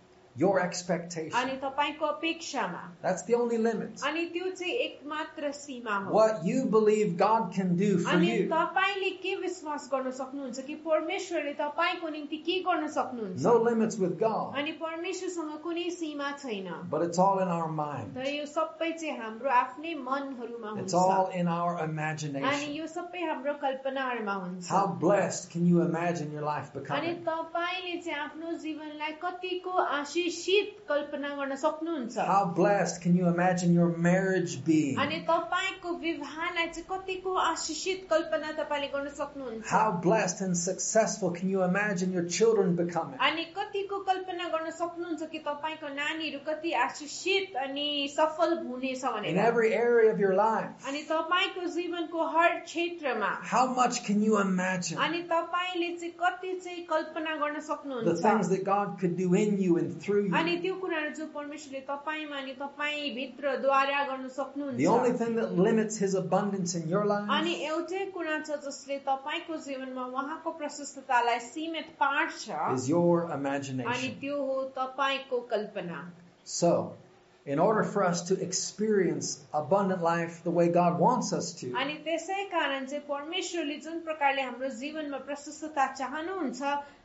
your expectation. अनि तपाईँको अपेक्षामा That's the only limit. अनि त्यो चाहिँ एकमात्र सीमा हो What you believe God can do for अनि you. तपाईँले के विश्वास गर्न सक्नुहुन्छ कि परमेश्वरले तपाईँको निम्ति के गर्न सक्नुहुन्छ No limits with God. अनि परमेश्वरसँग कुनै सीमा छैन But it's all in our mind. तर यो सबै चाहिँ हाम्रो आफ्नै मनहरूमा It's हुन्छ all in our अनि imagination. यो सबै हाम्रो कल्पनाहरूमा हुन्छ How blessed can you imagine your life अनि becoming? तपाईँले चाहिँ आफ्नो जीवनलाई कतिको आशिषित कल्पना गर्न सक्नुहुन्छ How blessed can you imagine your marriage being? अनि तपाईँको विवाहलाई चाहिँ कतिको आशिषित कल्पना तपाईँले गर्न सक्नुहुन्छ How blessed and successful can you imagine your children becoming? अनि कतिको कल्पना गर्न सक्नुहुन्छ कि तपाईँको नानीहरू कति आशिषित अनि सफल हुनेछ In भनेर every area of your life. अनि तपाईँको जीवनको हर क्षेत्रमा How much can you imagine अनि तपाईँले चाहिँ कति चाहिँ कल्पना गर्न the सक्नुहुन्छ things that God could do in you and through अनि you? त्यो कुराहरू जो परमेश्वरले तपाईँमा अनि तपाईँ भित्रद्वारा गर्न The only सक्नुहुन्छ thing that limits His abundance in your अनि life एउटै कुरा छ जसले तपाईँको जीवनमा उहाँको प्रशस्ततालाई सीमित पार्छ is your अनि imagination. त्यो हो तपाईँको कल्पना So, in order for us to experience abundant life the way God wants us to, अनि त्यसै कारण चाहिँ परमेश्वरले जुन प्रकारले हाम्रो जीवनमा प्रशस्तता चाहनुहुन्छ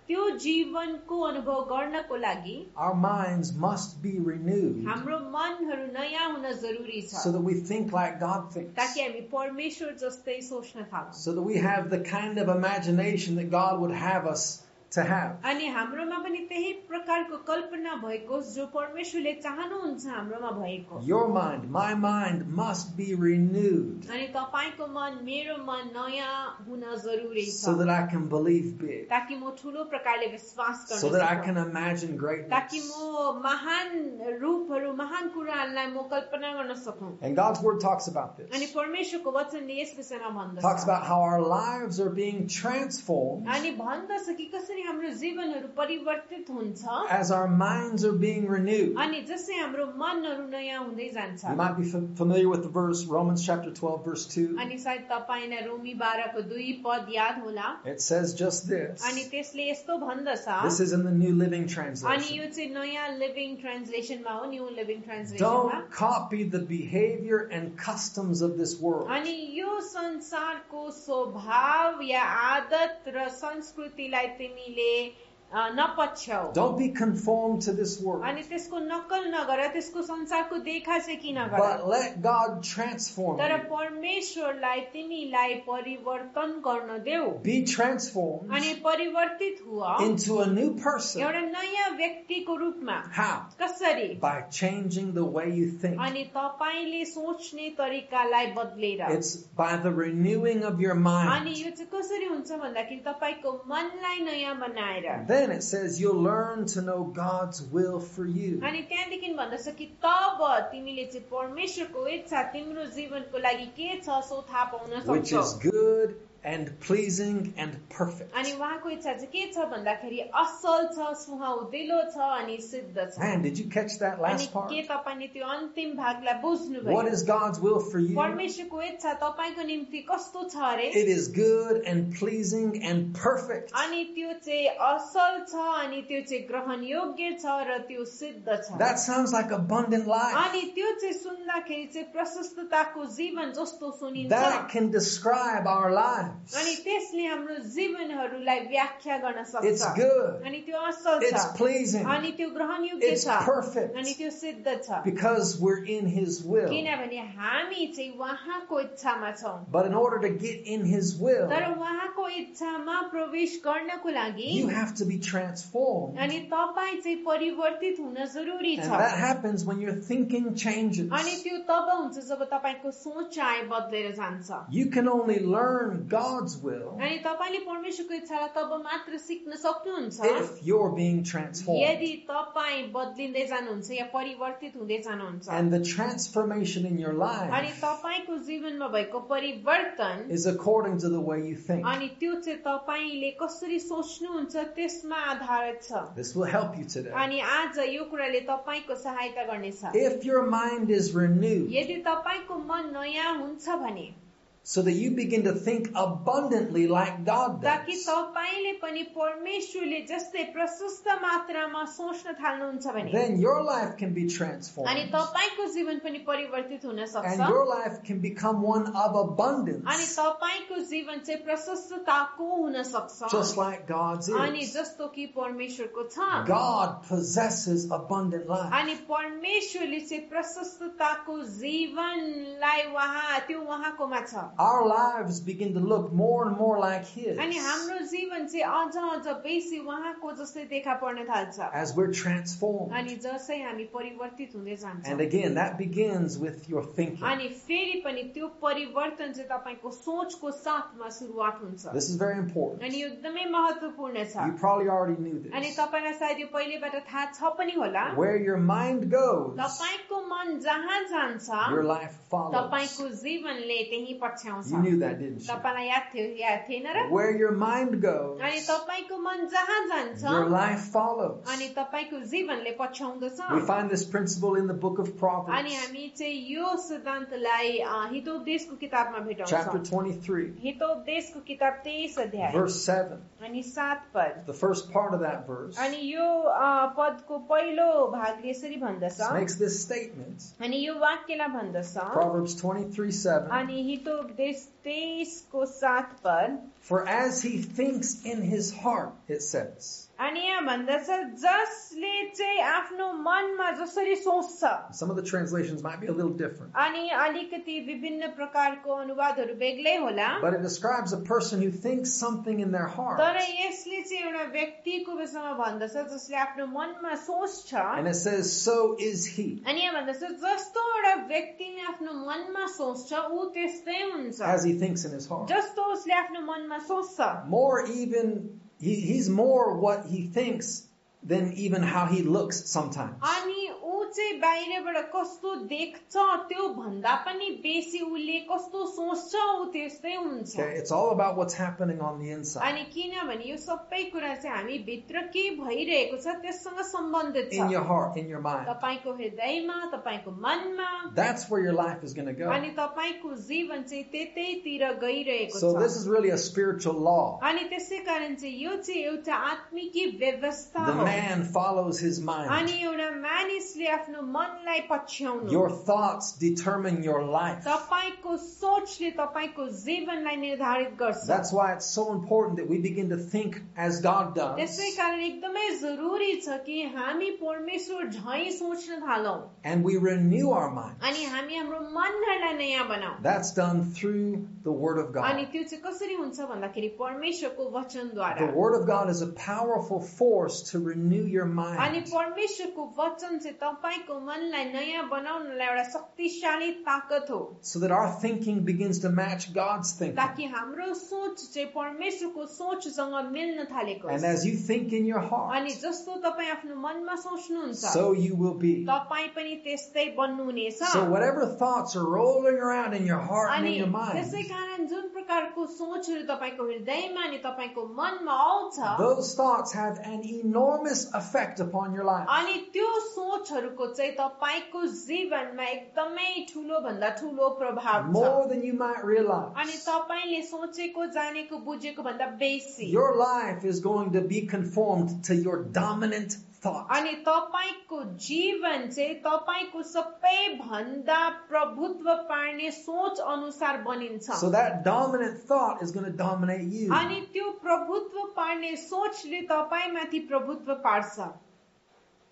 त्यो जीवनको अनुभव गर्नको लागि our minds must be renewed हाम्रो मनहरू नयाँ हुन जरुरी छ so that we think like God thinks. ताकि हामी परमेश्वर जस्तै सोच्न थालौँ So that we have the kind of imagination that God would have us to have. अनि हाम्रोमा पनि त्यही प्रकारको कल्पना भएको जो परमेश्वरले चाहनुहुन्छ हाम्रोमा भएको Your mind, my mind must be renewed अनि तपाईँको मन मेरो मन नयाँ हुन जरुरी so छ that I can believe big, ताकि म ठुलो प्रकारले विश्वास so गर्न that I सकूँ can imagine ताकि greatness. म महान रूपहरू महान कुराहरूलाई म कल्पना गर्न सकूँ And God's Word talks about अनि this. परमेश्वरको वचनले यस विषयमा Talks भन्दछ about how our lives are being transformed अनि भन्दछ कि कसरी हाम्रो जीवनहरू परिवर्तित हुन्छ as our minds are being renewed. अनि जसै हाम्रो मनहरू नयाँ हुँदै जान्छ You might be f- familiar with the verse, Romans chapter 12, verse 2. अनि सायद तपाईँलाई रोमी बाह्रको दुई पद याद होला It says just this. अनि त्यसले यस्तो भन्दछ This is in the New Living अनि Translation. यो चाहिँ नयाँ लिभिङ ट्रान्सलेसनमा हो new living ट्रान्सलेसनमा Don't copy the behavior and customs of this world. अनि यो संसारको स्वभाव या आदत र संस्कृतिलाई तिमीले अ, नपछ्याउ Don't be conformed to this world. अनि त्यसको नक्कल नगर त्यसको संसारको देखा चाहिँ किन गर But let God transform तर परमेश्वरलाई तिमीलाई परिवर्तन गर्न देऊ। Be transformed अनि परिवर्तित हुआ into a new person. एउटा नयाँ व्यक्तिको रूपमा। How? कसरी? By changing the way you think. अनि तपाईँले सोच्ने तरिकालाई बदलेर। It's by the renewing of your अनि यो चाहिँ कसरी हुन्छ भन्दाखेरि तपाईँको मनलाई नयाँ बनाएर। Then it says you'll learn to know God's will for you. अनि त्यहाँदेखि भन्दछ कि तब तिमीले चाहिँ परमेश्वरको इच्छा तिम्रो जीवनको लागि के छ सो थाहा पाउन Which सक्छौ is good and pleasing and perfect. अनि उहाँको इच्छा चाहिँ के छ भन्दाखेरि असल छ सुहाउँदिलो छ अनि सिद्ध छ Man, did you catch that अनि last part? के तपाईँले त्यो अन्तिम भागलाई बुझ्नु What भयो is God's will for you? परमेश्वरको इच्छा तपाईँको निम्ति कस्तो छ अरे It is good and pleasing and perfect. अनि त्यो चाहिँ असल छ अनि त्यो चाहिँ ग्रहण योग्य छ र त्यो सिद्ध छ That sounds like abundant life. अनि त्यो चाहिँ सुन्दाखेरि चाहिँ प्रशस्तताको जीवन जस्तो सुनिन्छ That can describe our lives. अनि त्यसले हाम्रो जीवनहरूलाई व्याख्या गर्न It's सक्छ good. अनि त्यो असल It's छ pleasing अनि त्यो ग्रहण योग्य It's छ perfect. अनि त्यो सिद्ध छ because we're in His will. किनभने हामी चाहिँ उहाँको इच्छामा छौँ But in order to get in His will, तर उहाँको इच्छामा प्रवेश गर्नको लागि you have to be transformed. अनि तपाईँ चाहिँ परिवर्तित हुन जरुरी And छ that happens when your thinking changes. अनि त्यो तब हुन्छ जब तपाईँको सोचाइ बदलेर जान्छ You can only learn God's will अनि तपाईँले परमेश्वरको इच्छालाई तब मात्र सिक्न सक्नुहुन्छ if you're being transformed. यदि तपाईँ बदलिँदै जानुहुन्छ या परिवर्तित हुँदै जानुहुन्छ And the transformation in your अनि life तपाईँको जीवनमा भएको परिवर्तन is according to the way you think. अनि त्यो चाहिँ तपाईँले कसरी सोच्नुहुन्छ त्यसमा आधारित छ This will help you today. अनि आज यो कुराले तपाईँको सहायता गर्नेछ If your mind is renewed, यदि तपाईँको मन नयाँ हुन्छ भने so that you begin to think abundantly like God ताकि does. तपाईँले पनि परमेश्वरले जस्तै प्रशस्त मात्रामा सोच्न थाल्नुहुन्छ भने Then your life can be अनि transformed तपाईँको जीवन पनि परिवर्तित हुन and सक्छ your life can become one of अनि abundance, तपाईँको जीवन चाहिँ प्रशस्तताको हुन सक्छ just like God's अनि is. जस्तो कि परमेश्वरको छ God possesses abundant life. अनि परमेश्वरले चाहिँ प्रशस्तताको जीवनलाई उहाँ त्यो उहाँकोमा छ Our lives begin to look more and more like His अनि हाम्रो जीवन चाहिँ अझ अझ बेसी उहाँको जस्तै देखा पर्न थाल्छ as we're transformed. अनि जसै हामी परिवर्तित हुँदै And जान्छौँ again, that begins with your thinking. अनि फेरि पनि त्यो परिवर्तन चाहिँ तपाईँको सोचको साथमा सुरुवात हुन्छ This is very important. अनि यो एकदमै महत्वपूर्ण छ You probably already knew अनि this. तपाईँलाई सायद यो पहिलेबाट थाहा छ पनि होला Where your mind goes, तपाईँको मन जहाँ जान्छ your life follows. तपाईँको जीवनले त्यही पछ्याउँछ You knew that, didn't you? तपाईँलाई याद थियो याद थिएन र Where your mind goes, अनि तपाईँको मन जहाँ जान्छ your life follows. अनि तपाईँको जीवनले पछ्याउँदछ We find this principle in the book of अनि Proverbs, हामी चाहिँ यो सिद्धान्तलाई अ, हितोपदेशको किताबमा chapter भेटाउँछौँ 23, हितोपदेशको किताब तेइस अध्याय verse 7. अनि सात पद The first part of that verse अनि यो अ, पदको पहिलो भागले यसरी भन्दछ makes this statement. अनि यो वाक्यलाई भन्दछ Proverbs 23, 7. अनि हितोपदेश तेइसको सात पद For as he thinks in his heart, it says. Some of the translations might be a little different. But it describes a person who thinks something in their heart. And it says, so is he. As he thinks in his heart. More even he, he's more what he thinks than even how he looks sometimes. 아니 चाहिँ बाहिरबाट कस्तो देख्छ त्यो भन्दा पनि बेसी उसले कस्तो सोच्छ ऊ त्यस्तै हुन्छ। It's all about what's happening on the inside अनि किनभने यो सबै कुरा चाहिँ हामी भित्र के भइरहेको छ त्यससँग सम्बन्धित छ। In your heart in your mind तपाईको हृदयमा तपाईको मनमा। That's where your life is gonna go अनि तपाईको जीवन चाहिँ त्यतैतिर गइरहेको छ। So this is really a spiritual law अनि त्यसै कारण चाहिँ यो चाहिँ एउटा आत्मिकी व्यवस्था हो। The man follows his mind अनि एउटा मानिसले आफ्नो मनलाई पछ्याउनु Your thoughts determine your life. तपाईँको सोचले तपाईँको जीवनलाई निर्धारित गर्छ That's why it's so important that we begin to think as God does. त्यसै कारण एकदमै जरुरी छ कि हामी परमेश्वर झै सोच्न थालौं And we renew our mind. अनि हामी हाम्रो मनहरूलाई नयाँ बनाऊ That's done through the Word of अनि God. त्यो चाहिँ कसरी हुन्छ भन्दाखेरि परमेश्वरको वचनद्वारा The Word of God is a powerful force to renew your अनि mind. परमेश्वरको वचन चाहिँ तपाईँको मनलाई नयाँ बनाउनलाई एउटा शक्तिशाली ताकत हो So that our thinking begins to match God's thinking. ताकि हाम्रो सोच चाहिँ परमेश्वरको सोचसँग मिल्न थालेको And होस्। as you think in your heart, अनि जस्तो तपाईँ आफ्नो मनमा सोच्नुहुन्छ so you will be. तपाईँ पनि त्यस्तै बन्नुहुनेछ So whatever thoughts are rolling around in your heart and अनि in your त्यसै mind, कारण जुन प्रकारको सोचहरू तपाईँको हृदयमा अनि तपाईँको मनमा आउँछ those thoughts have an enormous effect upon your life. अनि त्यो सोचहरूको चाहिँ तपाईँको जीवनमा एकदमै ठुलो भन्दा ठुलो प्रभाव छ More than you might अनि realize. तपाईँले सोचेको जानेको बुझेको भन्दा बेसी Your life is going to be conformed to your dominant thought. अनि तपाईँको जीवन चाहिँ तपाईँको सबैभन्दा प्रभुत्व पार्ने सोच अनुसार बनिन्छ So that dominant thought is going to dominate you. अनि त्यो प्रभुत्व पार्ने सोचले तपाईँमाथि प्रभुत्व पार्छ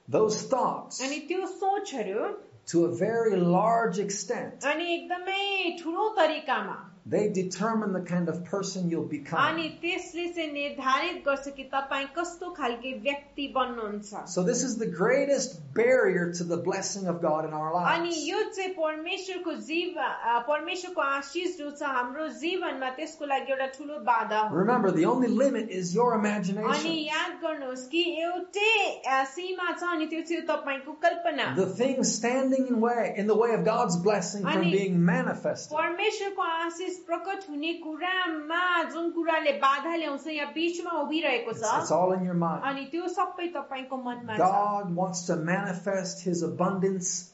Those thoughts, अनि त्यो सोचहरू to a very large extent, अनि एकदमै ठुलो तरिकामा they determine the kind of person you'll अनि become. त्यसले चाहिँ निर्धारित गर्छ कि तपाईँ कस्तो खालके व्यक्ति बन्नुहुन्छ So this is the greatest barrier to the blessing of God in our अनि lives. यो चाहिँ परमेश्वरको जीव अ, परमेश्वरको आशिष जो छ हाम्रो जीवनमा त्यसको लागि एउटा ठुलो बाधा हो Remember, the only limit is your अनि imagination. याद गर्नुहोस् कि एउटै अ, सीमा छ अनि त्यो चाहिँ तपाईँको कल्पना The thing standing in way in the way of God's blessing from Ani- being manifested. परमेश्वरको आशिष प्रकट हुने कुरामा जुन कुराले बाधा ल्याउँछ यहाँ बिचमा उभिरहेको छ. अनि त्यो सबै तपाईँको मनमा God wants to manifest His abundance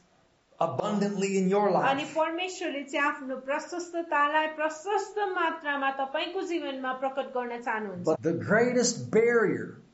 abundantly in your अनि life. परमेश्वरले चाहिँ आफ्नो प्रशस्ततालाई प्रशस्त मात्रामा तपाईँको जीवनमा प्रकट गर्न चाहनुहुन्छ But the greatest barrier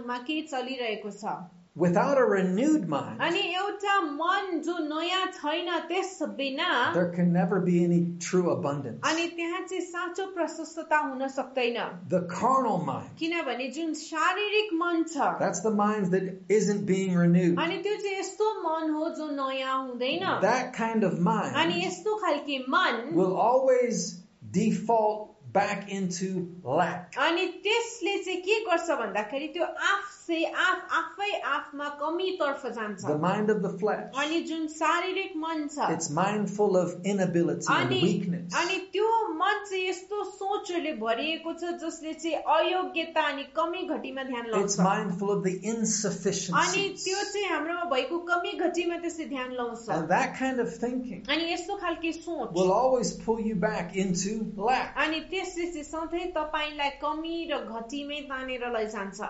दिमागमा के चलिरहेको छ Without a renewed mind, अनि एउटा मन जो नयाँ छैन त्यस बिना there can never be any true abundance. अनि त्यहाँ चाहिँ साँचो प्रशस्तता हुन सक्दैन The carnal mind, किनभने जुन शारीरिक मन छ that's the mind that isn't being renewed. अनि त्यो चाहिँ यस्तो मन हो जो नयाँ हुँदैन That kind of अनि mind यस्तो खालके मन will always default back into lack. अनि त्यसले चाहिँ के गर्छ भन्दाखेरि त्यो आफसे आफ आफै आफमा कमीतर्फ जान्छ The mind of the flesh, अनि जुन शारीरिक मन छ it's mindful of inability and अनि weakness. अनि त्यो मन चाहिँ यस्तो सोचहरूले भरिएको छ जसले चाहिँ अयोग्यता अनि कमी घटीमा ध्यान It's लाउँछ mindful of the अनि insufficiencies. त्यो चाहिँ हाम्रोमा भएको कमी घटीमा त्यसले ध्यान लाउँछ And that kind of thinking अनि यस्तो खालके सोच will always pull you back into lack. अनि त्यसले चाहिँ सधैँ तपाईँलाई कमी र घटीमै तानेर लैजान्छ।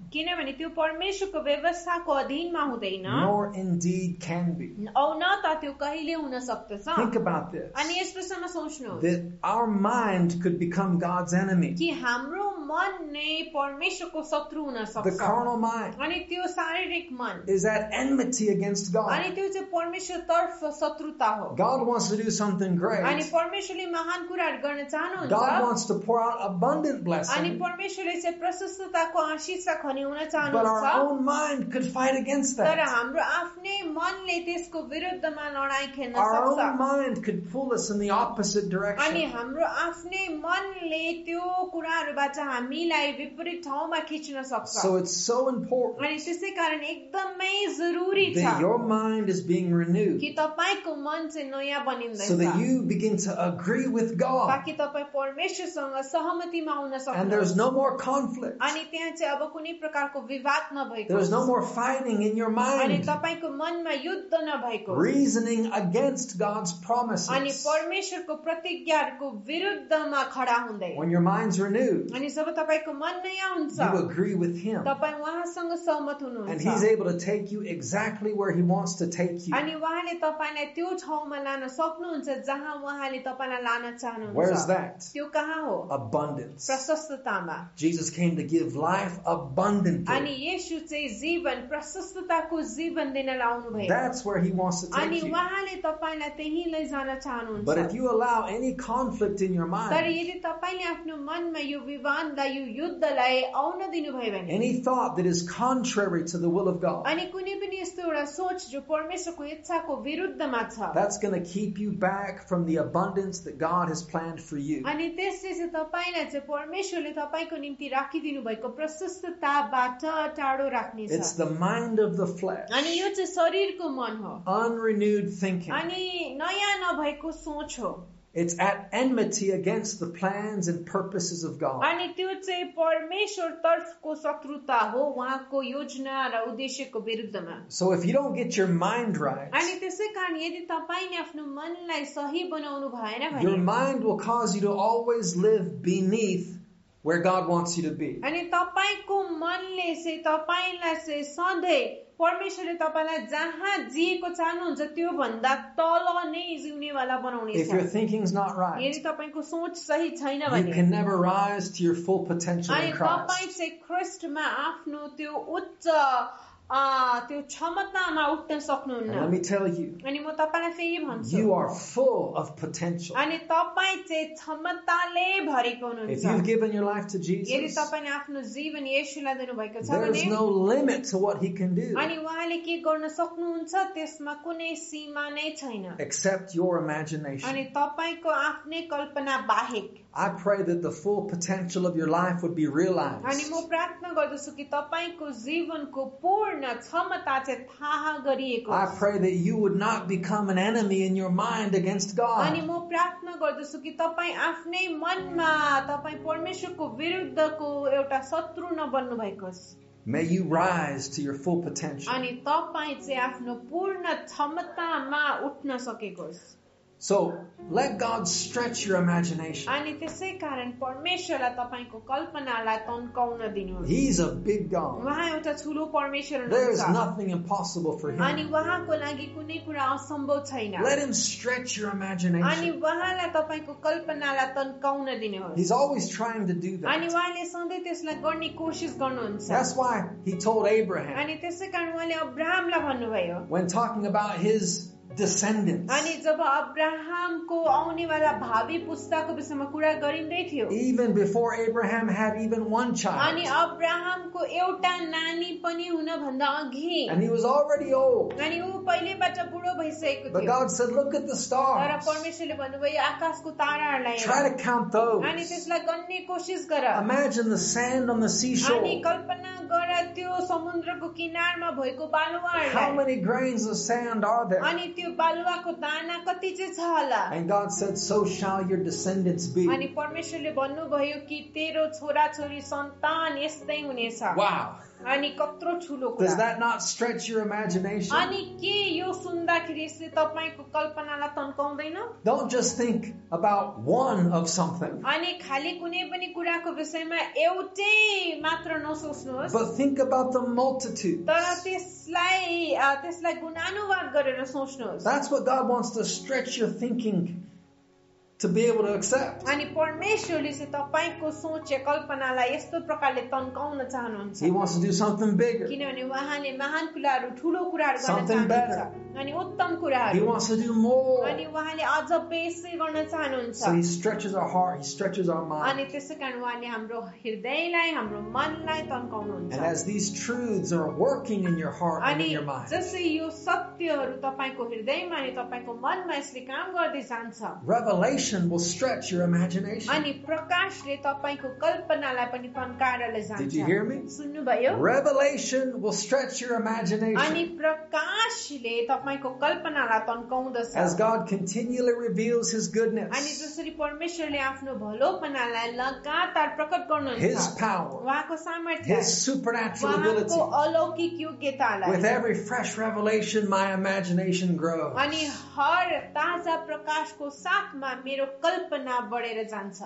Nor indeed can be. Avna tatiu kahile huna saktesan. Think about this. That our mind could become God's enemy. Ki hamro मन नै परमेश्वरको शत्रु हुन The सक्छ carnal mind अनि त्यो शारीरिक मन is at enmity against अनि God. त्यो चाहिँ परमेश्वर तर्फ शत्रुता हो God wants to do something अनि great. परमेश्वरले महान कुराहरू गर्न God चाहनुहुन्छ wants to pour out abundant अनि blessing, परमेश्वरले चाहिँ प्रशस्तताको आशिष खनि हुन but our चाहनुहुन्छ own mind could fight against तर that. हाम्रो आफ्नै मनले त्यसको विरुद्धमा लडाई खेल्न Our own सक्छ mind could pull us in the opposite अनि direction. हाम्रो आफ्नै मनले त्यो कुराहरूबाट हामीलाई विपरीत ठाउँमा खिच्न सक्छ So it's so important अनि त्यसै कारण एकदमै जरुरी छ that your mind is being renewed कि तपाईँको मन चाहिँ नयाँ so that बनिँदैछ you begin to agree with God ताकि तपाईँ परमेश्वरसँग सहमतिमा आउन and there's सक्नुहोस् no more conflict. अनि त्यहाँ चाहिँ अब कुनै प्रकारको विवाद नभएको There's no more fighting in your अनि mind, तपाईँको मनमा युद्ध नभएको reasoning against God's अनि promises. परमेश्वरको प्रतिज्ञाहरूको विरुद्धमा खडा हुँदै When your mind's renewed, अनि जब तपाईँको मन नयाँ हुन्छ you agree with Him. तपाईँ उहाँसँग सहमत And He's हुनुहुन्छ able to take you exactly where He wants to take you. अनि उहाँले तपाईँलाई त्यो ठाउँमा लान सक्नुहुन्छ जहाँ उहाँले तपाईँलाई लान Where's चाहनुहुन्छ that? त्यो कहाँ हो Abundance. प्रशस्ततामा Jesus came to give life abundantly. अनि यसु चाहिँ जीवन प्रशस्तताको जीवन दिन लाउनु भयो That's where He wants to अनि take you. उहाँले तपाईँलाई त्यही लैजान But if चाहनुहुन्छ you allow any conflict in your तर mind, यदि तपाईँले आफ्नो मनमा यो विवादलाई यो युद्धलाई आउन दिनुभयो भने any thought that is contrary to the will of God, अनि कुनै पनि यस्तो एउटा सोच जो परमेश्वरको इच्छाको विरुद्धमा छ that's going to keep you back from the abundance that God has planned for you. अनि त्यसले चाहिँ तपाईँलाई चाहिँ परमेश्वरले तपाईँको निम्ति राखिदिनु भएको प्रशस्तताबाट टाढो राख्नेछ It's the mind of the flesh, अनि यो चाहिँ शरीरको मन हो unrenewed thinking. अनि नयाँ नभएको सोच हो It's at enmity against the plans and purposes of God. अनि त्यो चाहिँ परमेश्वर तर्फको शत्रुता हो उहाँको योजना र उद्देश्यको विरुद्धमा So if you don't get your mind right, अनि त्यसै कारण यदि तपाईँले आफ्नो मनलाई सही बनाउनु भएन your भने mind will cause you to always live beneath where God wants you to be. अनि तपाईँको मनले चाहिँ तपाईँलाई चाहिँ सधैँ परमेश्वरले तपाईँलाई जहाँ जिएको चाहनुहुन्छ त्यो भन्दा तल नै जिउनेवाला बनाउनेछ If your thinking's not right, यदि तपाईँको सोच सही छैन you भने can never rise to your full potential अनि in तपाईँ. चाहिँ ख्रिस्टमा आफ्नो त्यो उच्च त्यो क्षमतामा उठ्न And let सक्नुहुन्न me tell you, अनि म तपाईँलाई फेरि भन्छु you are full of potential. अनि तपाईँ चाहिँ क्षमताले भरेको If हुनुहुन्छ you've given your life to यदि Jesus, तपाईँले आफ्नो जीवन येशूलाई दिनुभएको छ there's भने no limit to what he can do अनि उहाँले के गर्न सक्नुहुन्छ त्यसमा कुनै सीमा नै छैन except your imagination. अनि तपाईँको आफ्नै कल्पना बाहेक I pray that the full potential of your life would be अनि realized. म प्रार्थना गर्दछु कि तपाईँको जीवनको पूर्ण क्षमता चाहिँ थाहा गरिएको I होस्। pray that you would not become an enemy in your mind against अनि. म प्रार्थना गर्दछु कि तपाईँ आफ्नै मनमा तपाईँ परमेश्वरको विरुद्धको एउटा शत्रु नबन्नु भएको होस् May you rise to your full potential. अनि तपाईँ चाहिँ आफ्नो पूर्ण क्षमतामा उठ्न सकेको होस् So let God stretch your imagination. अनि त्यसै कारण परमेश्वरलाई तपाईँको कल्पनालाई तन्काउन दिनुहोस् He's a big God. उहाँ एउटा ठुलो परमेश्वर There's हुनुहुन्छ nothing impossible for अनि him. उहाँको लागि कुनै कुरा असम्भव छैन Let him stretch your अनि imagination. उहाँलाई तपाईँको कल्पनालाई तन्काउन दिनुहोस् He's always trying to do अनि that. उहाँले सधैँ त्यसलाई गर्ने कोसिस गर्नुहुन्छ That's why he told Abraham अनि त्यसै कारण उहाँले अब्राहमलाई भन्नुभयो when talking about his descendants, अनि जब अब्राहमको आउनेवाला भावी पुस्ताको विषयमा कुरा गरिँदै थियो even before Abraham had even one अनि child, अब्राहमको एउटा नानी पनि हुनभन्दा अघि and he was already old. अनि ऊ पहिलेबाट बुढो भइसकेको But थियो God said, Look at the तर stars. परमेश्वरले भन्नुभयो आकाशको ताराहरूलाई Try हेर to count अनि those. त्यसलाई गन्ने कोसिस गर Imagine the sand on the अनि seashore. कल्पना गर त्यो समुद्रको किनारमा भएको How बालुवाहरूलाई many grains of sand are there? अनि त्यो बालुवाको दाना कति चाहिँ छ होला And God said, So shall your descendants be. अनि परमेश्वरले भन्नुभयो कि तेरो छोरा छोरी सन्तान यस्तै हुनेछ Wow. अनि कत्रो ठुलो Does कुरा that not stretch your imagination? अनि के यो सुन्दाखेरि यसले तपाईँको कल्पनालाई तन्काउँदैन Don't just think about one of something, अनि खालि कुनै पनि कुराको विषयमा एउटै मात्र नसोच्नुहोस् but think about the multitude. तर त्यसलाई अ, त्यसलाई गुणानुवाद गरेर सोच्नुहोस् That's what God wants to stretch your thinking to be able to accept. अनि परमेश्वरले चाहिँ तपाईँको सोच या कल्पनालाई यस्तो प्रकारले तन्काउन चाहनुहुन्छ He wants to do something bigger. किनभने उहाँले महान कुराहरू ठुलो कुराहरू गर्न Something चाहनुहुन्छ अनि उत्तम He कुराहरू wants to do more. अनि उहाँले अझ बेसी गर्न चाहनुहुन्छ So He stretches our heart, He stretches our अनि mind. त्यसै कारण उहाँले हाम्रो हृदयलाई हाम्रो मनलाई तन्काउनुहुन्छ And as these truths are working in your heart and अनि in your mind, जसै यो सत्यहरू तपाईँको हृदयमा अनि तपाईँको मनमा यसले काम गर्दै जान्छ revelation will stretch your imagination. अनि प्रकाशले तपाईँको कल्पनालाई पनि तन्काएर Did you hear me? जान्छ सुन्नुभयो Revelation will stretch your अनि imagination. प्रकाशले तपाईँको कल्पनालाई तन्काउँदछ As God continually reveals His अनि goodness, जसरी परमेश्वरले आफ्नो भलोपनालाई लगातार प्रकट गर्नुहुन्छ His power, उहाँको सामर्थ्य His supernatural उहाँको ability. अलौकिक योग्यतालाई With every fresh revelation, my imagination grows. अनि हर ताजा प्रकाशको साथमा मेरो कल्पना बढेर जान्छ।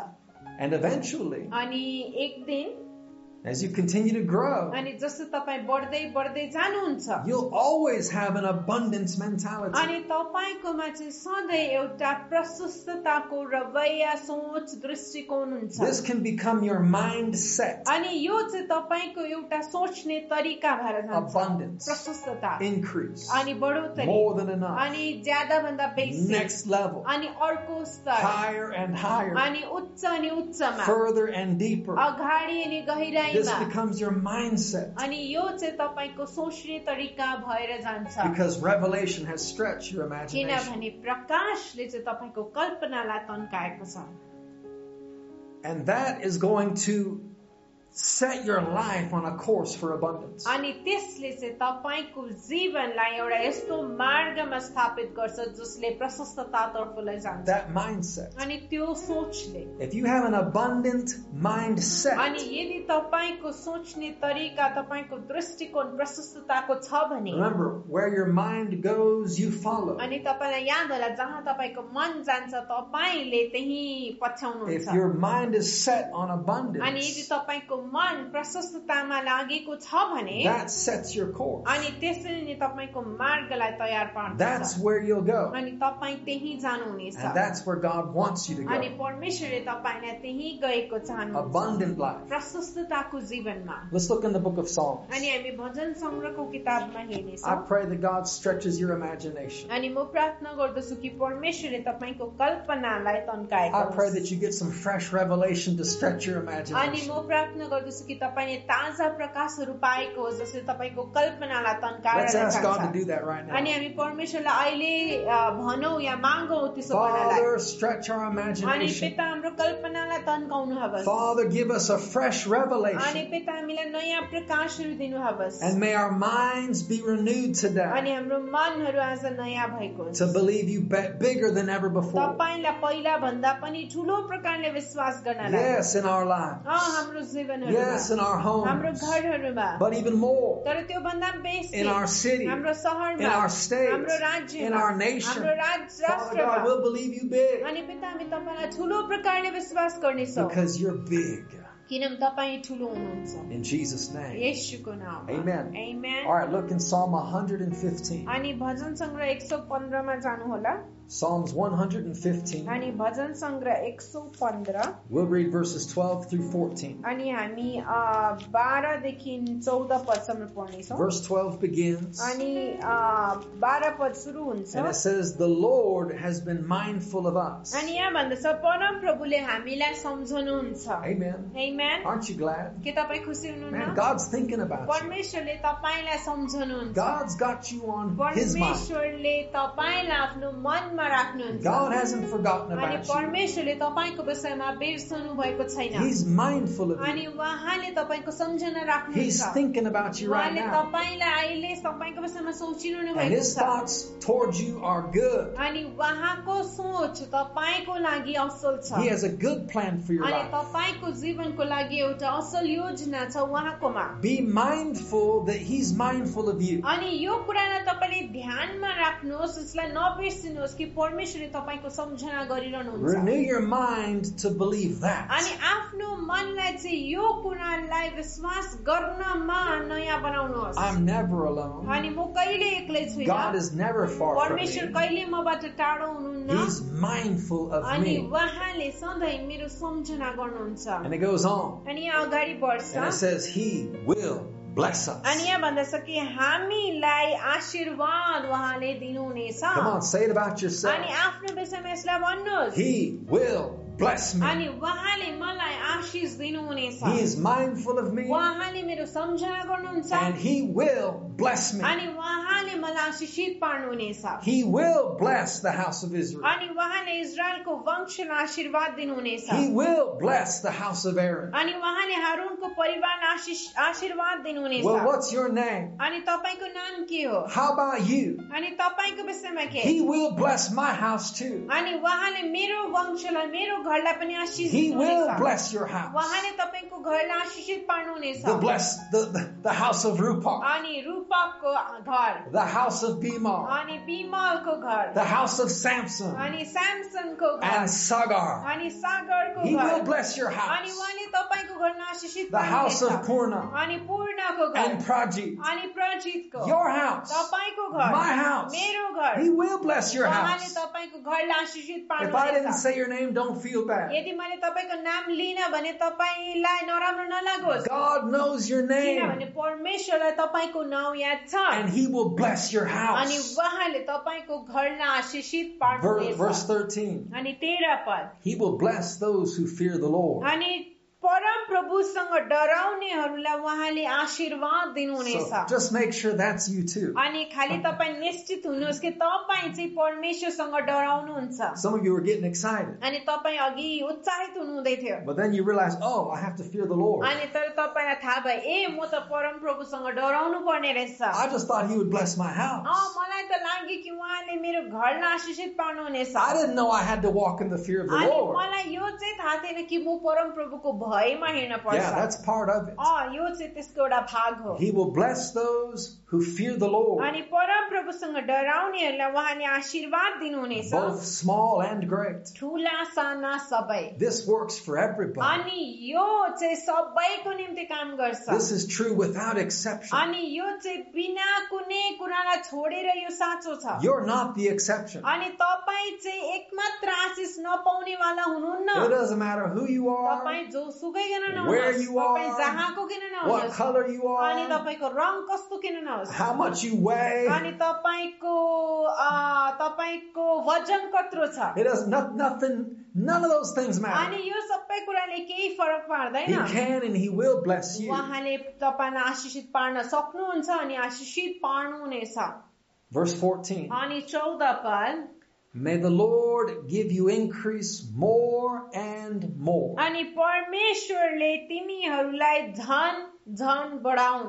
And eventually, अनि एक दिन as you continue to grow, अनि जस्तो तपाईँ बढ्दै बढ्दै जानुहुन्छ you'll always have an abundance mentality. अनि तपाईँकोमा चाहिँ सधैँ एउटा प्रशस्तताको रवैया सोच दृष्टिकोण हुन्छ This can become your mindset. अनि यो चाहिँ तपाईँको एउटा सोच्ने तरिका भएर जान्छ Abundance. प्रशस्तता Increase. अनि बढोत्तरी More than enough. अनि ज्यादा भन्दा बेसी Next level. अनि अर्को स्तर Higher and higher. अनि उच्च अनि उच्चमा Further and deeper. अगाडि अनि This गहिराईमा becomes your mindset. अनि यो चाहिँ तपाईँको सोच्ने तरिका भएर जान्छ Because revelation has stretched your imagination. किनभने प्रकाशले चाहिँ तपाईँको कल्पनालाई तन्काएको छ And that is going to set your life on a course for abundance. अनि त्यसले चाहिँ तपाईँको जीवनलाई एउटा यस्तो मार्गमा स्थापित गर्छ जसले प्रशस्ततातर्फ लैजान्छ That mindset. अनि त्यो सोचले If you have an abundant अनि mindset, यदि तपाईँको सोच्ने तरिका तपाईँको दृष्टिकोण प्रशस्तताको छ भने remember, where your mind goes, you follow. अनि तपाईँलाई याद होला जहाँ तपाईँको मन जान्छ तपाईँले त्यही If पछ्याउनुहुन्छ your mind is set on अनि यदि abundance, तपाईँको मन प्रशस्ततामा लागेको छ भने that sets your course. अनि त्यसरी नै तपाईँको मार्गलाई तयार That's पार्छ where you'll go. अनि तपाईँ त्यही जानुहुनेछ And that's where God wants you to अनि go. परमेश्वरले तपाईँलाई त्यही गएको चाहनुहुन्छ Abundant life. प्रशस्तताको जीवनमा Let's look in the book of Psalms. अनि हामी भजन संग्रहको किताबमा I हेर्नेछौँ pray that God stretches your imagination. अनि म प्रार्थना गर्दछु कि परमेश्वरले तपाईँको कल्पनालाई I तन्काएको pray होस्। that you get some fresh revelation to stretch your अनि imagination. म प्रार्थना गर्दछु कि तपाईँले ताज़ा प्रकाशहरू पाएको जसले तपाईँको कल्पनालाई तन्काएर अनि. हामी परमेश्वरलाई अहिले भनौँ या मागौँ त्यसो अनि. पिता हाम्रो कल्पनालाई तन्काउनु हवस् Father, give us a fresh अनि पिता हामीलाई नयाँ प्रकाशहरू दिनु हवस् And may our minds be renewed अनि हाम्रो मनहरू आज नयाँ भएको to believe you bigger than ever before. तपाईँलाई पहिला भन्दा पनि ठुलो प्रकारले विश्वास गर्नलाई Yes, in our lives. हाम्रो जीवनहरूमा Yes, in our हाम्रो homes. घरहरूमा But even more, तर त्यो भन्दा बेसी in our city, हाम्रो शहरमा in our states, हाम्रो राज्यमा in our nation. हाम्रो राज्य Father राष्ट्रमा God, we'll believe you big अनि पिता हामी तपाईँलाई ठुलो प्रकारले विश्वास गर्नेछौँ because you're big. किनभने तपाईँ ठुलो हुनुहुन्छ In Jesus' name. येशूको नाम Amen. Amen. All right, look in Psalm 115. अनि भजन संग्रह एक सौ पन्ध्रमा जानुहोला Psalms 115. अनि भजन संग्रह एक सौ पन्ध्र We'll read verses 12 through 14. अनि हामी अ, बाह्रदेखि चौध पदसम्म पढ्नेछौँ Verse 12 begins, अनि अ, बाह्र पद सुरु हुन्छ and it says, The Lord has been mindful of us. अनि यहाँ भन्दछ परम प्रभुले हामीलाई सम्झनुहुन्छ Amen. Amen. Aren't you glad? के तपाईँ खुसी Man, हुनुहुन्न God's thinking about you. परमेश्वरले तपाईँलाई सम्झनुहुन्छ God's got you on His mind. परमेश्वरले तपाईँलाई आफ्नो मनमा राख्नुहुन्छ God hasn't forgotten अनि about you. परमेश्वरले तपाईँको विषयमा बिर्सनु भएको छैन He's mindful of अनि you. उहाँले तपाईँको सम्झना He's राख्नुहुन्छ thinking about you right उहाँले now. तपाईँलाई अहिले तपाईँको विषयमा सोचिरहनु And भएको His छ thoughts towards you are good. अनि उहाँको सोच तपाईँको लागि असल छ He has a good plan for your अनि life. तपाईँको जीवनको लागि एउटा असल योजना छ उहाँकोमा Be mindful that He's mindful of you. अनि यो कुरालाई तपाईँले ध्यानमा राख्नुहोस् यसलाई नबिर्सिनुहोस् कि परमेश्वरले तपाईँको सम्झना गरिरहनुहुन्छ Renew your mind to believe अनि that. आफ्नो मनलाई चाहिँ यो कुरालाई विश्वास गर्नमा नयाँ बनाउनुहोस् I'm never alone. अनि म कहिले एक्लै God छुइनँ is never far from परमेश्वर me. कहिले मबाट टाढो हुनुहुन्न He's mindful of अनि me. उहाँले सधैँ मेरो सम्झना गर्नुहुन्छ And it goes on. अनि यहाँ अगाडि बढ्छ And it says, He will bless us. अनि यहाँ भन्दछ कि हामीलाई आशीर्वाद उहाँले दिनुहुनेछ Come on, say it about अनि yourself. आफ्नो विषयमा यसलाई भन्नुहोस् He will bless me. अनि उहाँले मलाई आशिष दिनुहुनेछ He is mindful of me उहाँले मेरो सम्झना गर्नुहुन्छ and He will bless me. अनि उहाँले मलाई आशिषित पार्नुहुनेछ He will bless the house of Israel. अनि उहाँले इजरायलको वंशलाई आशीर्वाद दिनुहुनेछ He will bless the house of Aaron. अनि उहाँले हारूनको परिवारलाई आशिष आशीर्वाद दिनुहुनेछ Well, what's your name? अनि तपाईँको नाम के हो How about you? अनि तपाईँको विषयमा के He will bless my house too. अनि उहाँले मेरो वंशलाई मेरो घरलाई पनि Ashish He will bless your house. तपाईँको घरलाई आशिषित पार्नुहुनेछ The bless the, the, the house of Rupak. अनि रूपकको घर The house of Bimal. अनि बिमलको घर The house of Samson. अनि सैमसनको घर And Sagar. अनि सागरको He will bless your अनि house. तपाईँको घरमा आशिषित The house of Purna अनि पूर्णको घर and Praji. अनि प्रजितको Your house. तपाईँको घर My house. मेरो घर He will bless your उहाँले house. तपाईँको घरलाई आशिषित If I didn't say your name, don't feel bad. यदि मैले तपाईँको नाम लिन भने तपाईँलाई नराम्रो नलागोस् God knows your name किनभने परमेश्वरलाई तपाईँको नाउँ याद छ and He will bless your अनि house. उहाँले तपाईँको घरलाई आशिषित Ver- Verse पार्नुहुनेछ 13. अनि तेह्र पद He will bless those who fear the Lord. अनि परम प्रभुसँग डराउनेहरूलाई उहाँले आशीर्वाद दिनुहुनेछ just make sure that's you too. अनि खालि तपाईँ निश्चित हुनुहोस् कि तपाईँ चाहिँ परमेश्वरसँग डराउनुहुन्छ Some of you are getting excited, अनि तपाईँ अघि उत्साहित हुनुहुँदै थियो but then you realize, oh, I have to fear the Lord. अनि तर तपाईँलाई थाहा भयो ए म त परम प्रभुसँग डराउनु पर्ने रहेछ I just thought He would bless my uh house. मलाई त लाग्यो कि उहाँले मेरो घरलाई आशिषित पार्नुहुनेछ I didn't know I had to walk in the fear of the अनि Lord. मलाई यो चाहिँ थाहा थिएन कि म परम प्रभुको ભયમાં હિન પડશે yeah that's part of it. he will bless those who fear the Lord, अनि परम प्रभुसँग डराउनेहरूलाई उहाँले आशीर्वाद दिनुहुनेछ both small and great. ठुला साना सबै This works for everybody. अनि यो चाहिँ सबैको निम्ति काम गर्छ This is true without exception. अनि यो चाहिँ बिना कुनै कुरालाई छोडेर यो साँचो छ You're not the exception. अनि तपाईँ चाहिँ एकमात्र आशिष नपाउने वाला हुनुहुन्न It doesn't matter who you are, तपाईँ जोसुकै किन Where नहुनुहोस् you तपाईँ are, जहाँको किन what नहुनुहोस् color you अनि are, तपाईँको रङ कस्तो किन नहोस् how much you weigh. अनि तपाईँको अ, तपाईँको वजन कत्रो छ It does not, nothing, none of those things matter. अनि यो सबै कुराले केही फरक He पार्दैन can and he will bless you. उहाँले तपाईँलाई आशिषित पार्न सक्नुहुन्छ अनि आशिषित पार्नुहुनेछ Verse 14. अनि चौध पद May the Lord give you increase more and more. अनि परमेश्वरले तिमीहरूलाई झन झन बढाउन्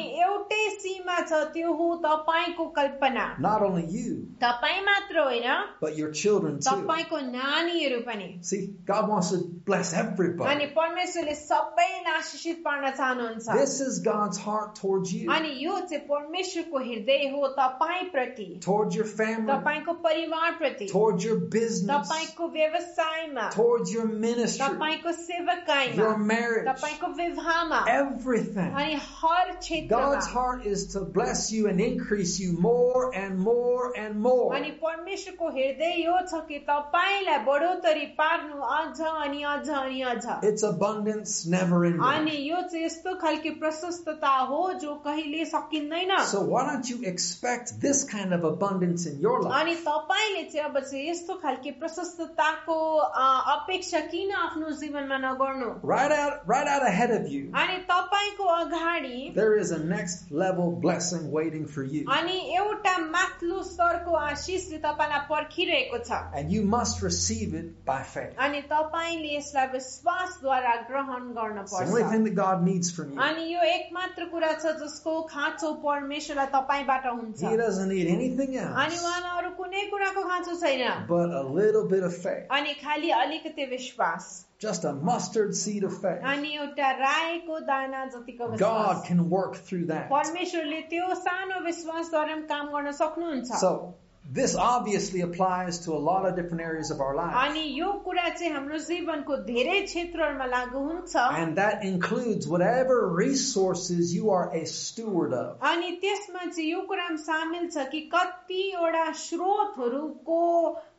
imagination. एउटै सीमा छ त्यो हो तपाईँको कल्पना Not only you, तपाईँ मात्र होइन but your children too. तपाईँको नानीहरू पनि See, God wants to bless everybody अनि परमेश्वरले सबैलाई आशिषित पार्न चाहनुहुन्छ This is God's heart towards you, अनि यो चाहिँ परमेश्वरको हृदय हो तपाईँ प्रति towards your family, तपाईँको परिवार प्रति towards your business, तपाईँको व्यवसायमा towards your ministry, तपाईँको सेवकाईमा your marriage, तपाईँको विवाहमा everything. अनि हर क्षेत्रमा God's heart is to bless you and increase you more and more and more. अनि परमेश्वरको हृदय यो छ कि तपाईँलाई बढोत्तरी पार्नु अझ अनि अझ अनि अझ It's abundance never अनि ending. यो चाहिँ यस्तो खालको प्रशस्तता हो जो कहिले सकिँदैन So why don't you expect this kind of abundance in your life? अनि तपाईँले चाहिँ अब चाहिँ यस्तो खालको प्रशस्तताको अ, अपेक्षा किन आफ्नो जीवनमा नगर्नु Right out, right out ahead of you, अनि तपाईँको अगाडि there is a next level blessing waiting for you. अनि एउटा माथिल्लो स्तरको आशिषले तपाईँलाई पर्खिरहेको छ And you must receive it by faith. अनि तपाईँले यसलाई विश्वासद्वारा ग्रहण गर्न It's the only पर्छ thing that God needs from you. अनि यो एकमात्र कुरा छ जसको खाँचो परमेश्वरलाई तपाईँबाट हुन्छ He doesn't need anything अनि else उहाँलाई अरू कुनै कुराको खाँचो छैन but a little bit of faith. अनि खालि अलिकति विश्वास Just a mustard seed of faith. अनि एउटा राईको दाना जतिको God विश्वास can work through that. परमेश्वरले त्यो सानो विश्वासद्वारा पनि काम गर्न सक्नुहुन्छ So, this obviously applies to a lot of different areas of our lives. अनि यो कुरा चाहिँ हाम्रो जीवनको धेरै क्षेत्रहरूमा लागू हुन्छ And that includes whatever resources you are a steward of. अनि त्यसमा चाहिँ यो कुरा पनि सामेल छ कि कतिवटा स्रोतहरूको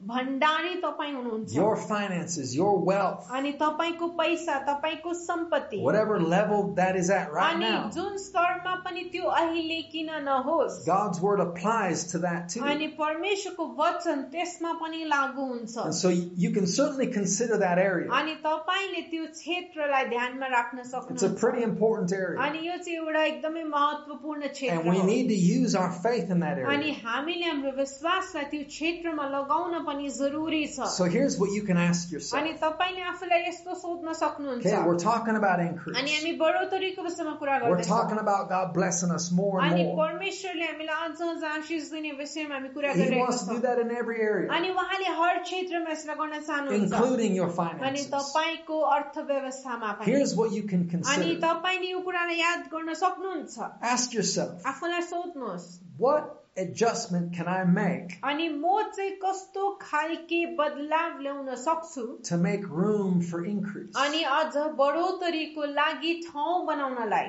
भण्डारी तपाईँ हुनुहुन्छ Your finances, your wealth, अनि तपाईँको पैसा तपाईँको सम्पत्ति whatever level that is at right अनि now. जुन स्तरमा पनि त्यो अहिले किन नहोस् God's word applies to that too. अनि परमेश्वरको वचन त्यसमा पनि लागू हुन्छ And so you can certainly consider that area. अनि तपाईँले त्यो क्षेत्रलाई ध्यानमा राख्न It's a सक्नुहुन्छ pretty important area. अनि यो चाहिँ एउटा एकदमै महत्वपूर्ण And क्षेत्र we हो need to use our faith in that अनि area. हामीले हाम्रो विश्वासलाई त्यो क्षेत्रमा लगाउन पनि जरुरी छ So here's what you can ask yourself. अनि तपाईँले आफूलाई यस्तो सोध्न सक्नुहुन्छ Okay, we're talking about अनि increase. हामी बढोत्तरीको विषयमा कुरा We're talking गर्दैछौँ about God blessing us more and अनि more. परमेश्वरले हामीलाई अझ अझ आशिष दिने विषयमा हामी कुरा He गरिरहेका wants to do छौँ that in every area, अनि उहाँले हर क्षेत्रमा यसलाई गर्न चाहनुहुन्छ including your अनि finances. तपाईँको अर्थव्यवस्थामा पनि Here's what you can अनि consider. तपाईँले यो कुरालाई याद गर्न सक्नुहुन्छ Ask yourself, आफूलाई सोध्नुहोस् what adjustment can I make अनि म चाहिँ कस्तो खालके बदलाव ल्याउन सक्छु to make room for increase? अनि अझ बढोत्तरीको लागि ठाउँ बनाउनलाई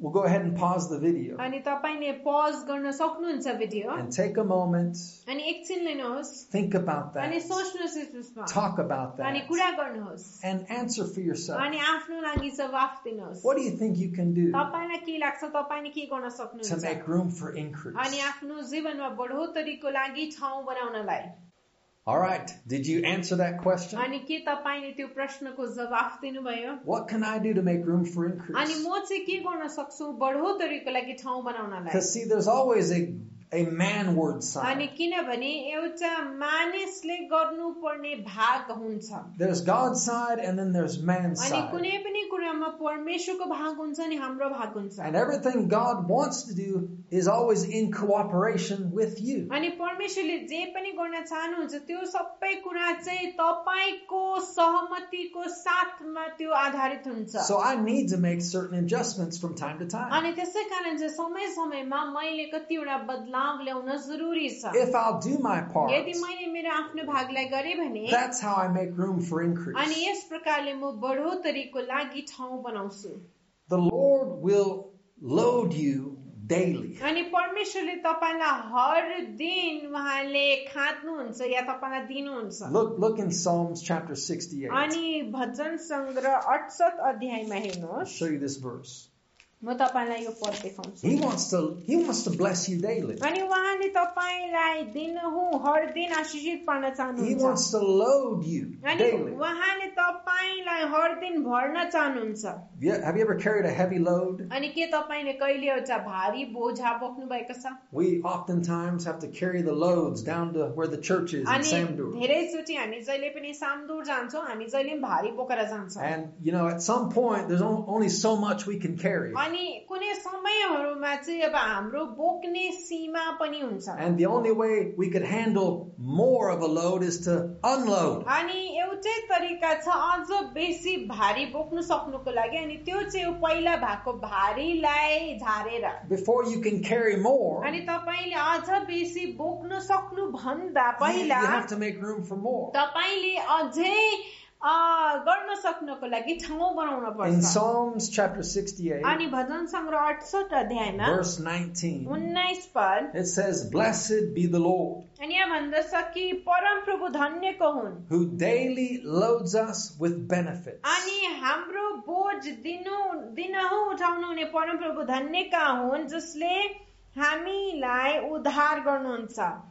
We'll go ahead and pause the video अनि तपाईँले पज गर्न सक्नुहुन्छ video and take a moment, अनि एकछिन लिनुहोस् think about अनि that, सोच्नुहोस् यसमा talk about अनि that, कुरा गर्नुहोस् and answer for yourself. अनि आफ्नो लागि जवाफ दिनुहोस् What do you think you can do तपाईँलाई के लाग्छ तपाईँले के गर्न to सक्नुहुन्छ make room for increase? अनि आफ्नो जीवनमा बढोत्तरीको लागि ठाउँ बनाउनलाई All right, did you answer that question? अनि के तपाईँले त्यो प्रश्नको जवाफ दिनुभयो What can I do to make room for अनि increase? म चाहिँ के गर्न सक्छु बढोत्तरीको लागि ठाउँ बनाउनलाई Because see, there's always a, a manward अनि side. किनभने एउटा मानिसले गर्नुपर्ने भाग हुन्छ There's God's side and then there's man's अनि side. कुनै पनि कुरामा परमेश्वरको भाग हुन्छ अनि हाम्रो भाग हुन्छ And everything God wants to do is always in cooperation with you. अनि परमेश्वरले जे पनि गर्न चाहनुहुन्छ त्यो सबै कुरा चाहिँ तपाईँको सहमतिको साथमा त्यो आधारित हुन्छ So I need to make certain adjustments from time to time. अनि त्यसै कारण चाहिँ समय समयमा मैले कतिवटा बदलाव ल्याउन जरुरी छ If I'll do my part, यदि मैले मेरो आफ्नो भागलाई गरेँ भने that's how I make room for अनि increase. यस प्रकारले म बढोत्तरीको लागि ठाउँ बनाउँछु The Lord will load you daily. अनि परमेश्वरले तपाईँलाई हर दिन उहाँले खाँच्नुहुन्छ या तपाईँलाई दिनुहुन्छ Look, look in Psalms chapter 68. I'll अनि भजन सङ्ग्रह अठसठ अध्यायमा हेर्नुहोस् show you this verse. म तपाईँलाई यो पद देखाउँछु He wants to, He wants to bless you daily. अनि उहाँले तपाईँलाई दिनहुँ हर दिन आशिषित पार्न He चाहनुहुन्छ wants to load you अनि daily. उहाँले तपाईँलाई हर दिन भर्न चाहनुहुन्छ Have you- Have you ever carried a heavy load? अनि के तपाईँले कहिले एउटा भारी बोझा बोक्नु भएको छ We oftentimes have to carry the loads down to where the church is in अनि Samdur. धेरैचोटि हामी जहिले पनि सामदुर जान्छौँ हामी जहिले पनि भारी बोकेर जान्छौँ And, you know, at some point, there's on- only so much we can carry. अनि कुनै समयहरूमा चाहिँ अब हाम्रो बोक्ने सीमा पनि हुन्छ And the only way we could handle more of a load is to unload. अनि एउटै तरिका छ अझ बेसी भारी बोक्नु सक्नुको लागि अनि त्यो चाहिँ पहिला भएको भारीलाई झारेर Before you can carry more, अनि तपाईँले अझ बेसी बोक्न सक्नु भन्दा you, you पहिला have to make room for more. तपाईँले अझै गर्न सक्नको लागि ठाउँ बनाउन In पर्छ। Psalms chapter 68, अनि भजन सङ्ग्रह अठसठ अध्यायमा verse 19, उन्नाइस पद it says, Blessed be the Lord, अनि यहाँ भन्दछ कि परम प्रभु धन्यको हुन्। who daily loads us with benefits. अनि हाम्रो बोझ दिनु दिनहुँ उठाउनु हुने परम प्रभु धन्यका हुन् जसले हामीलाई उद्धार गर्नुहुन्छ।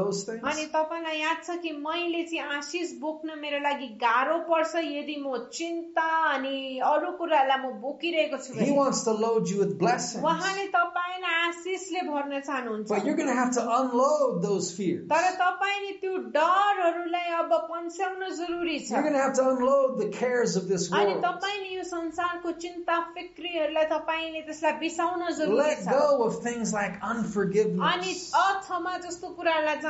those things. अनि तपाईँलाई याद छ कि मैले चाहिँ आशिष बोक्न मेरो लागि गाह्रो पर्छ यदि म चिन्ता अनि अरू कुरालाई म बोकिरहेको छु He wants to load you with blessings. उहाँले तपाईँलाई आशिषले भर्न चाहनुहुन्छ But you're going to have to unload those fears. तर तपाईँले त्यो डरहरूलाई अब पन्स्याउन जरुरी छ You're going to have to unload the cares of this अनि world. तपाईँले यो संसारको चिन्ता फिक्रीहरूलाई तपाईँले त्यसलाई बिसाउन जरुरी Let छ go of things like अनि unforgiveness अक्षमा जस्तो कुराहरूलाई जान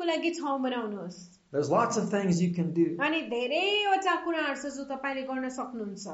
लागि ठाउँ बनाउनुहोस् There's lots of things you can do. अनि धेरैवटा कुराहरू छ जो तपाईँले गर्न सक्नुहुन्छ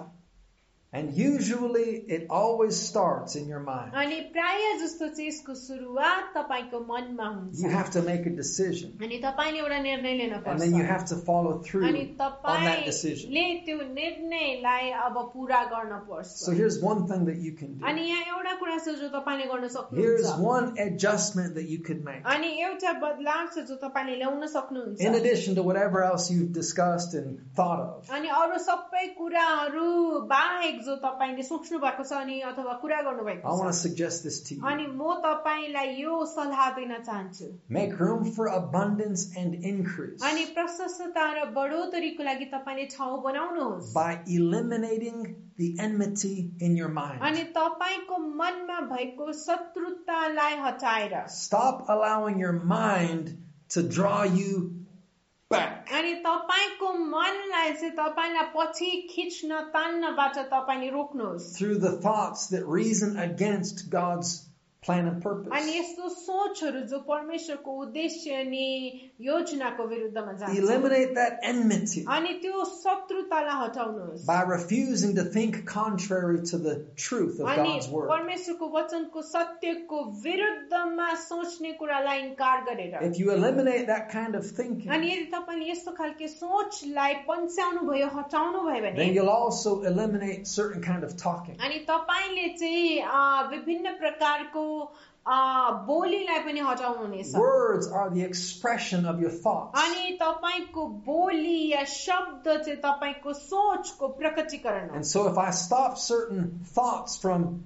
And usually it always starts in your mind. अनि प्राय जस्तो चाहिँ यसको सुरुवात तपाईँको मनमा हुन्छ You have to make a decision. अनि तपाईँले एउटा निर्णय लिन And then you पर्छ have to follow through अनि on that decision. तपाईँले त्यो निर्णयलाई अब पुरा गर्न पर्छ So here's one thing that you can do. अनि यहाँ एउटा कुरा छ जो तपाईँले गर्न Here's सक्नुहुन्छ one adjustment that you could make. अनि एउटा बदलाव छ जो तपाईँले ल्याउन In सक्नुहुन्छ addition to whatever else you've discussed and thought of. अनि अरू सबै कुराहरू बाहेक जो तपाईँले सोच्नु भएको छ अनि अथवा कुरा गर्नु I भएको want to छ suggest this to you. अनि म तपाईँलाई यो सल्लाह दिन चाहन्छु Make room for abundance and increase अनि प्रशस्तता र बढोत्तरीको लागि तपाईँले ठाउँ बनाउनुहोस् by eliminating the enmity in your mind. अनि तपाईँको मनमा भएको शत्रुतालाई हटाएर Stop allowing your mind to draw you back. अनि तपाईँको मनलाई चाहिँ तपाईँलाई पछि खिच्न तान्नबाट तपाईँले रोक्नुहोस् through the thoughts that reason against God's plan and purpose. अनि यस्तो सोचहरू जो परमेश्वरको उद्देश्य अनि योजनाको विरुद्धमा जान्छ Eliminate that enmity अनि त्यो शत्रुतालाई हटाउनुहोस् by refusing to think contrary to the truth of अनि God's word. परमेश्वरको वचनको सत्यको विरुद्धमा सोच्ने कुरालाई इन्कार गरेर If you eliminate that kind of thinking, अनि यदि तपाईँले यस्तो खालके सोचलाई पन्स्याउनु भयो हटाउनु भयो भने then you'll also eliminate certain kind of talking. अनि तपाईँले चाहिँ अ, विभिन्न प्रकारको अ, बोलीलाई पनि हटाउनुहुनेछ Words are the expression of your thoughts. अनि तपाईँको बोली या शब्द चाहिँ तपाईँको सोचको प्रकटीकरण हो And so if I stop certain thoughts from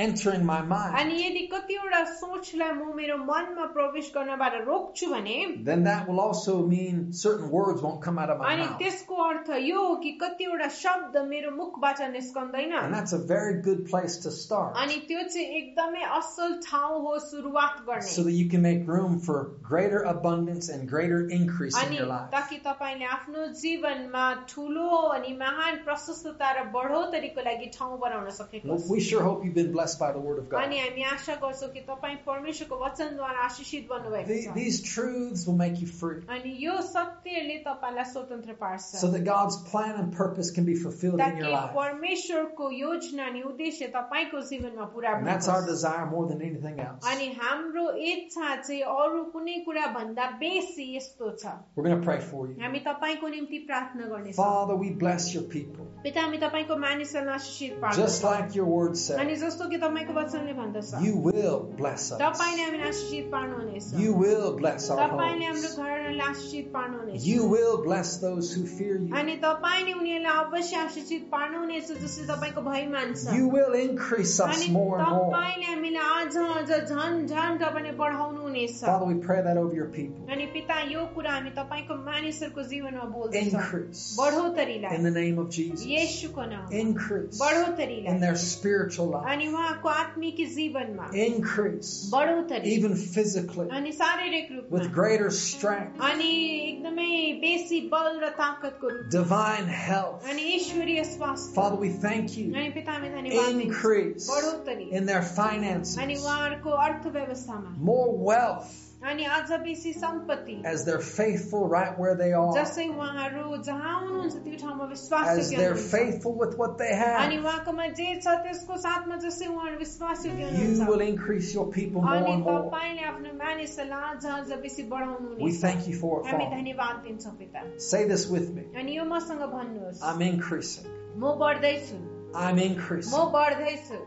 entering my mind, अनि यदि कतिवटा सोचलाई म मेरो मनमा प्रवेश गर्नबाट रोक्छु भने then that will also mean certain words won't come out of my अनि mouth. त्यसको अर्थ यो हो कि कतिवटा शब्द मेरो मुखबाट निस्कँदैन And that's a very good place to start. अनि त्यो चाहिँ एकदमै असल ठाउँ हो सुरुवात so गर्ने that you can make room for greater abundance and greater increase in अनि your life. ताकि तपाईँले आफ्नो जीवनमा ठुलो अनि महान प्रशस्तता र बढोत्तरीको लागि ठाउँ बनाउन सकेको Well, we sure hope you've been blessed blessed by the Word of God. The, these truths will make you free. So that God's plan and purpose can be fulfilled in your life. And that's our desire more than anything else. We're going to pray for you. Father, we bless your people. Just like your word says. कि तपाईँको वचनले भन्दछ you will bless us. तपाईँले हामीलाई आशिषित पार्नुहुनेछ You will bless our तपाईँले हाम्रो homes. घरहरूलाई आशिषित पार्नुहुनेछ You will bless those who fear you. अनि तपाईँले उनीहरूलाई अवश्य आशिषित पार्नुहुनेछ जसले तपाईँको भय मान्छ You will increase us अनि more and more. तपाईँले हामीलाई अझ अझ झन झन तपाईँले बढाउनुहुनेछ Father, we pray that over your people. अनि पिता यो कुरा हामी तपाईँको मानिसहरूको जीवनमा बोल्दछौँ Increase in बढोत्तरीलाई the name of Jesus. येशूको नाम Increase in बढोत्तरीलाई their spiritual life. अनि उहाँको आत्मिक जीवनमा Increase बढोत्तरी even physically अनि शारीरिक with रूपमा greater strength, अनि एकदमै बेसी बल र ताकतको रूपमा divine health. अनि ईश्वरीय स्वास्थ्य Father, we thank you. अनि पिता हामी धन्यवाद दिन्छौँ। Increase बढोत्तरी in their अनि finances, उहाँहरूको अर्थव्यवस्थामा more wealth अनि अझ बेसी सम्पत्ति as they're faithful right where they are, जसै उहाँहरू जहाँ हुनुहुन्छ त्यो ठाउँमा विश्वास as योग्य they're हुनुहुन्छ। faithful with what they अनि have. उहाँकोमा जे छ त्यसको साथमा जसै उहाँहरू विश्वास योग्य You will हुनुहुन्छ increase your people more अनि and more. तपाईँले आफ्नो मानिसहरूलाई अझ अझ बेसी बढाउनु We हुनेछ thank you for it, हामी Father. धन्यवाद दिन्छौँ पिता Say this with me. अनि यो मसँग भन्नुहोस् I'm increasing. म बढ्दैछु I'm म increasing. बढ्दैछु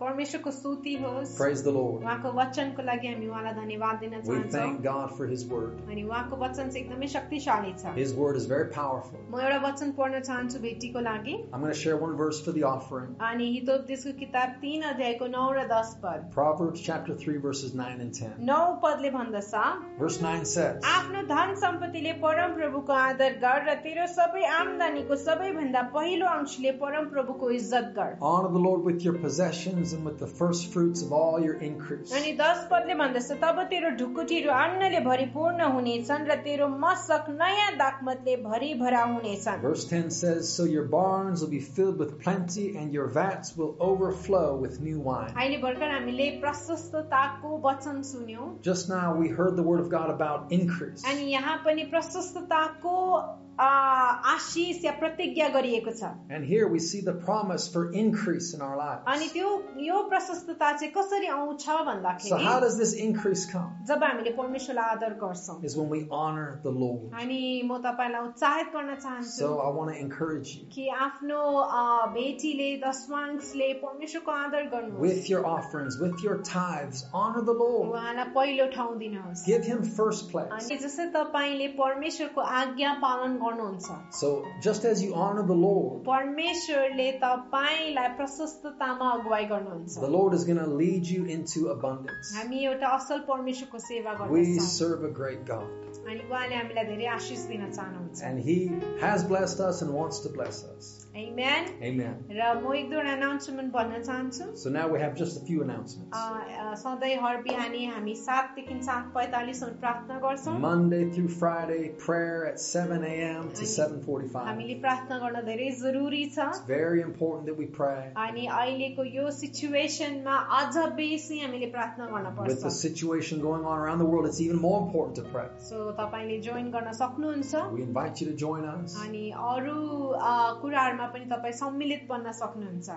परमेश्वरको स्तुति होस् Praise the Lord. उहाँको वचनको लागि हामी उहाँलाई धन्यवाद दिन We चाहन्छौँ thank God for His Word. अनि उहाँको वचन चाहिँ एकदमै शक्तिशाली छ His Word is very powerful. म एउटा वचन पढ्न चाहन्छु भेटीको लागि I'm going to share one verse for the offering. अनि हितोपदेशको किताब तीन अध्यायको नौ र दस पद Proverbs chapter 3, verses 9 and 10. नौ पदले भन्दछ Verse 9 says, आफ्नो धन सम्पत्तिले परम प्रभुको आदर गर र तेरो सबै आमदानीको सबैभन्दा पहिलो अंशले परम प्रभुको इज़्ज़त गर Honor the Lord with your possessions and with the first fruits of all your increase. अनि दस पदले भन्दछ तब तेरो ढुकुटीहरू अन्नले भरिपूर्ण हुनेछन् र तेरो मशक नयाँ दाकमतले भरिभरा हुनेछन् Verse 10 says, So your barns will be filled with plenty, and your vats will overflow with new wine. अहिले भर्खर हामीले प्रशस्तताको वचन सुन्यौं Just now we heard the word of God about increase. अनि यहाँ पनि प्रशस्तताको आ, आशिष या प्रतिज्ञा गरिएको छ And here we see the promise for increase in our अनि lives. त्यो यो प्रशस्तता चाहिँ कसरी आउँछ So, how भन्दाखेरि does this increase come? जब हामीले परमेश्वरलाई आदर गर्छौँ Is when we honor the Lord. अनि म तपाईँलाई उत्साहित गर्न चाहन्छु So, I want to encourage you कि आफ्नो अ, बेटीले दशमांशले परमेश्वरको आदर गर्नुहोस् with your offerings, with your tithes, honor the Lord. उहाँलाई पहिलो ठाउँ दिनुहोस् Give Him first place. अनि जस्तै तपाईँले परमेश्वरको आज्ञा पालन गर्नुहुन्छ So, just as you honor the Lord, परमेश्वरले तपाईँलाई प्रशस्ततामा अगुवाई गर्नुहुन्छ the Lord is going to lead you into abundance. हामी एउटा असल परमेश्वरको सेवा We गर्दछौँ serve a great God, अनि उहाँले हामीलाई धेरै आशिष दिन चाहनुहुन्छ and He has blessed us and wants to bless us. Amen. Amen. र म एक दुईवटा अनाउन्समेन्ट भन्न चाहन्छु So, now we have just a few announcements. अ, अ, सधैँ हर बिहानी हामी सातदेखि सात पैँतालिससम्म प्रार्थना गर्छौँ Monday through Friday, prayer at 7 a.m. to 7:45. हामीले प्रार्थना गर्न धेरै जरुरी छ It's very important that we pray. अनि अहिलेको यो सिचुएसनमा अझ बेसी हामीले प्रार्थना गर्न With the पर्छ situation going on around the world, it's even more important to pray. सो तपाईँले जोइन गर्न सक्नुहुन्छ We invite you to join us. अनि अरू अ, कुराहरूमा पनि तपाईँ सम्मिलित बन्न सक्नुहुन्छ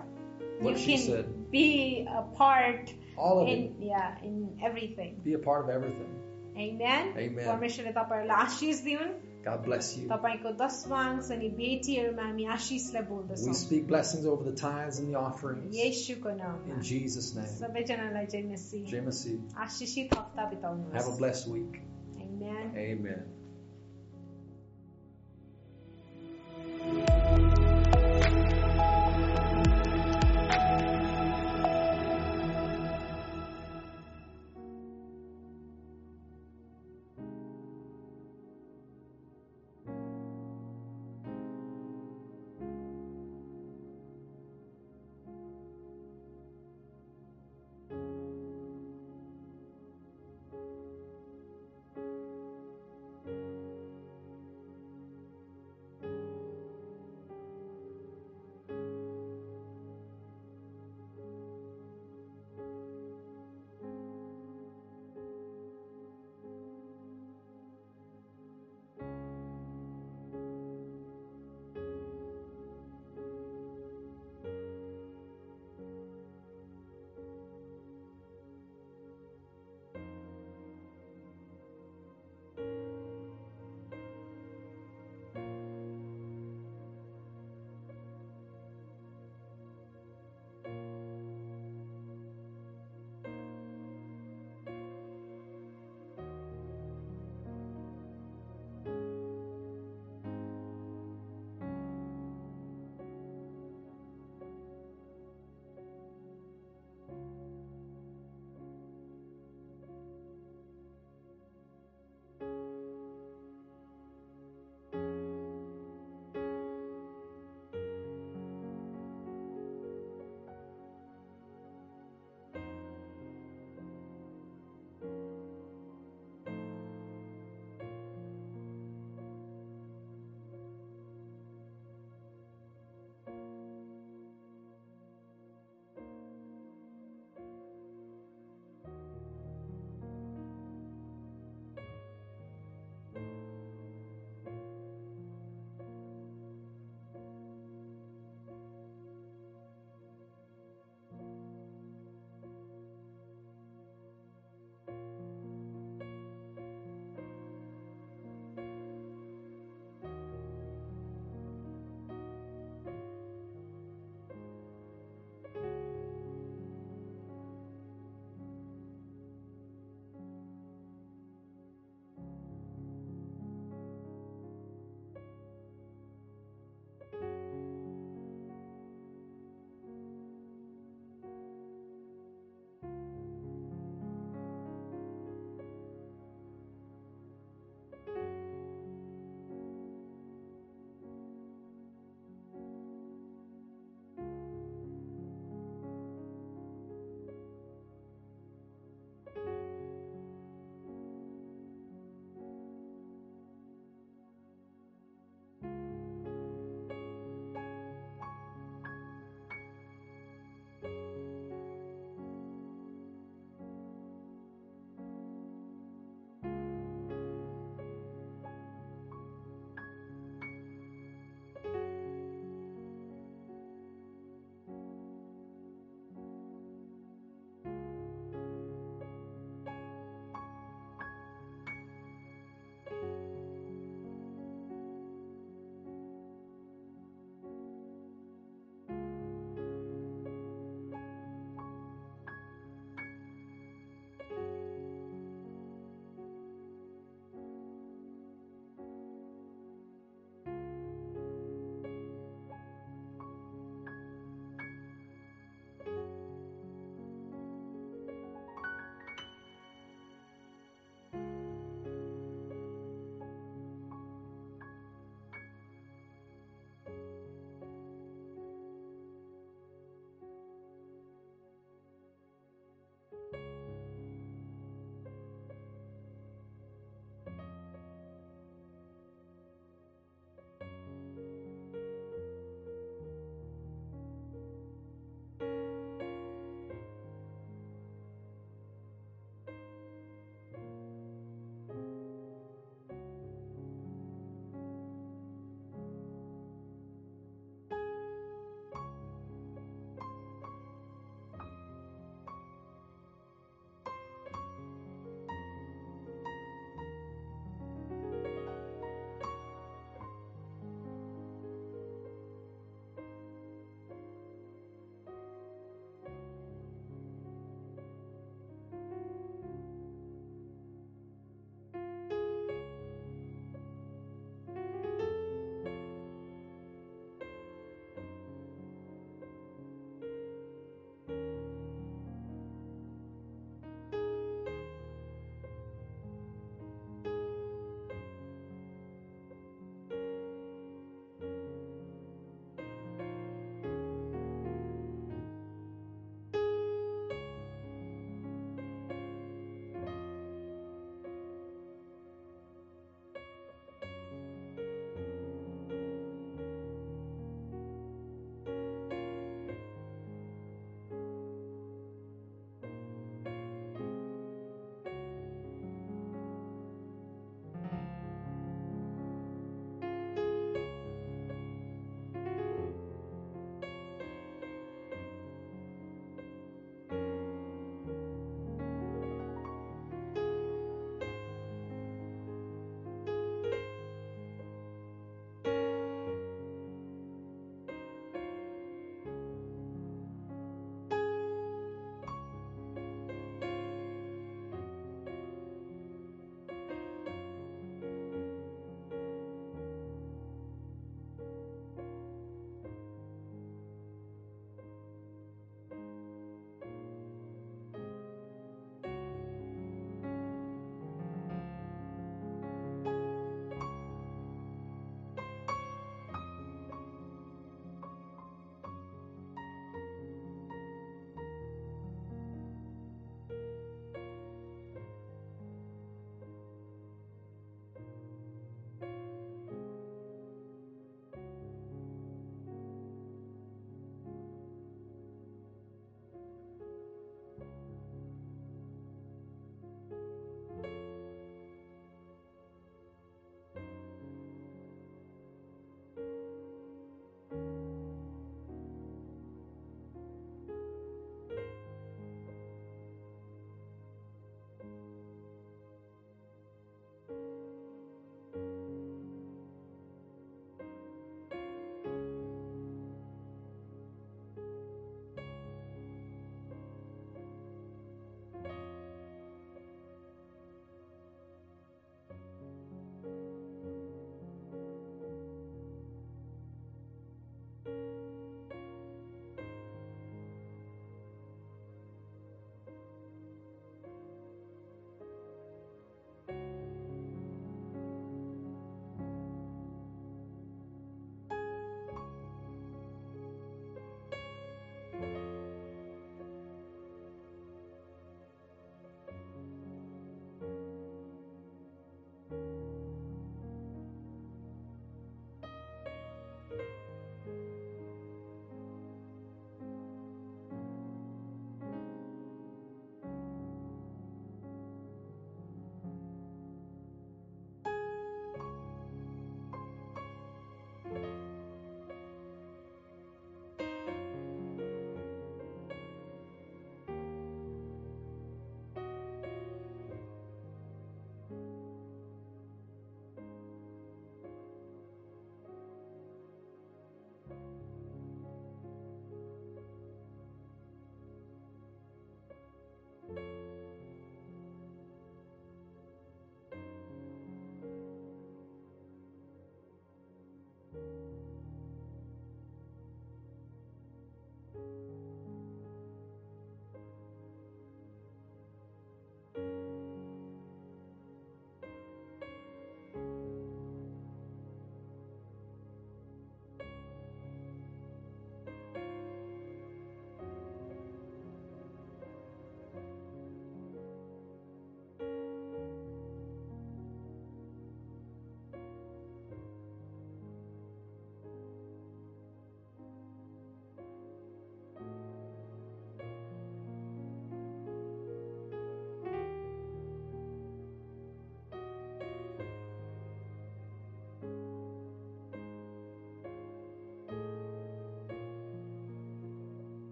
What You she can said. be a part All of in it. yeah in everything. Be a part of everything. Amen. Amen. परमेश्वरले तपाईँहरूलाई आशिष दिउन् God bless you. तपाईँको दशमांश अनि बेटीहरूमा हामी आशिषलाई We बोल्दछौँ speak blessings over the tithes and the offerings. येशूको नाममा In Jesus' name. सबैजनालाई जय मसीह Jemasi. आशिषित हप्ता बिताउनुहोस् Have a blessed week. Amen. Amen.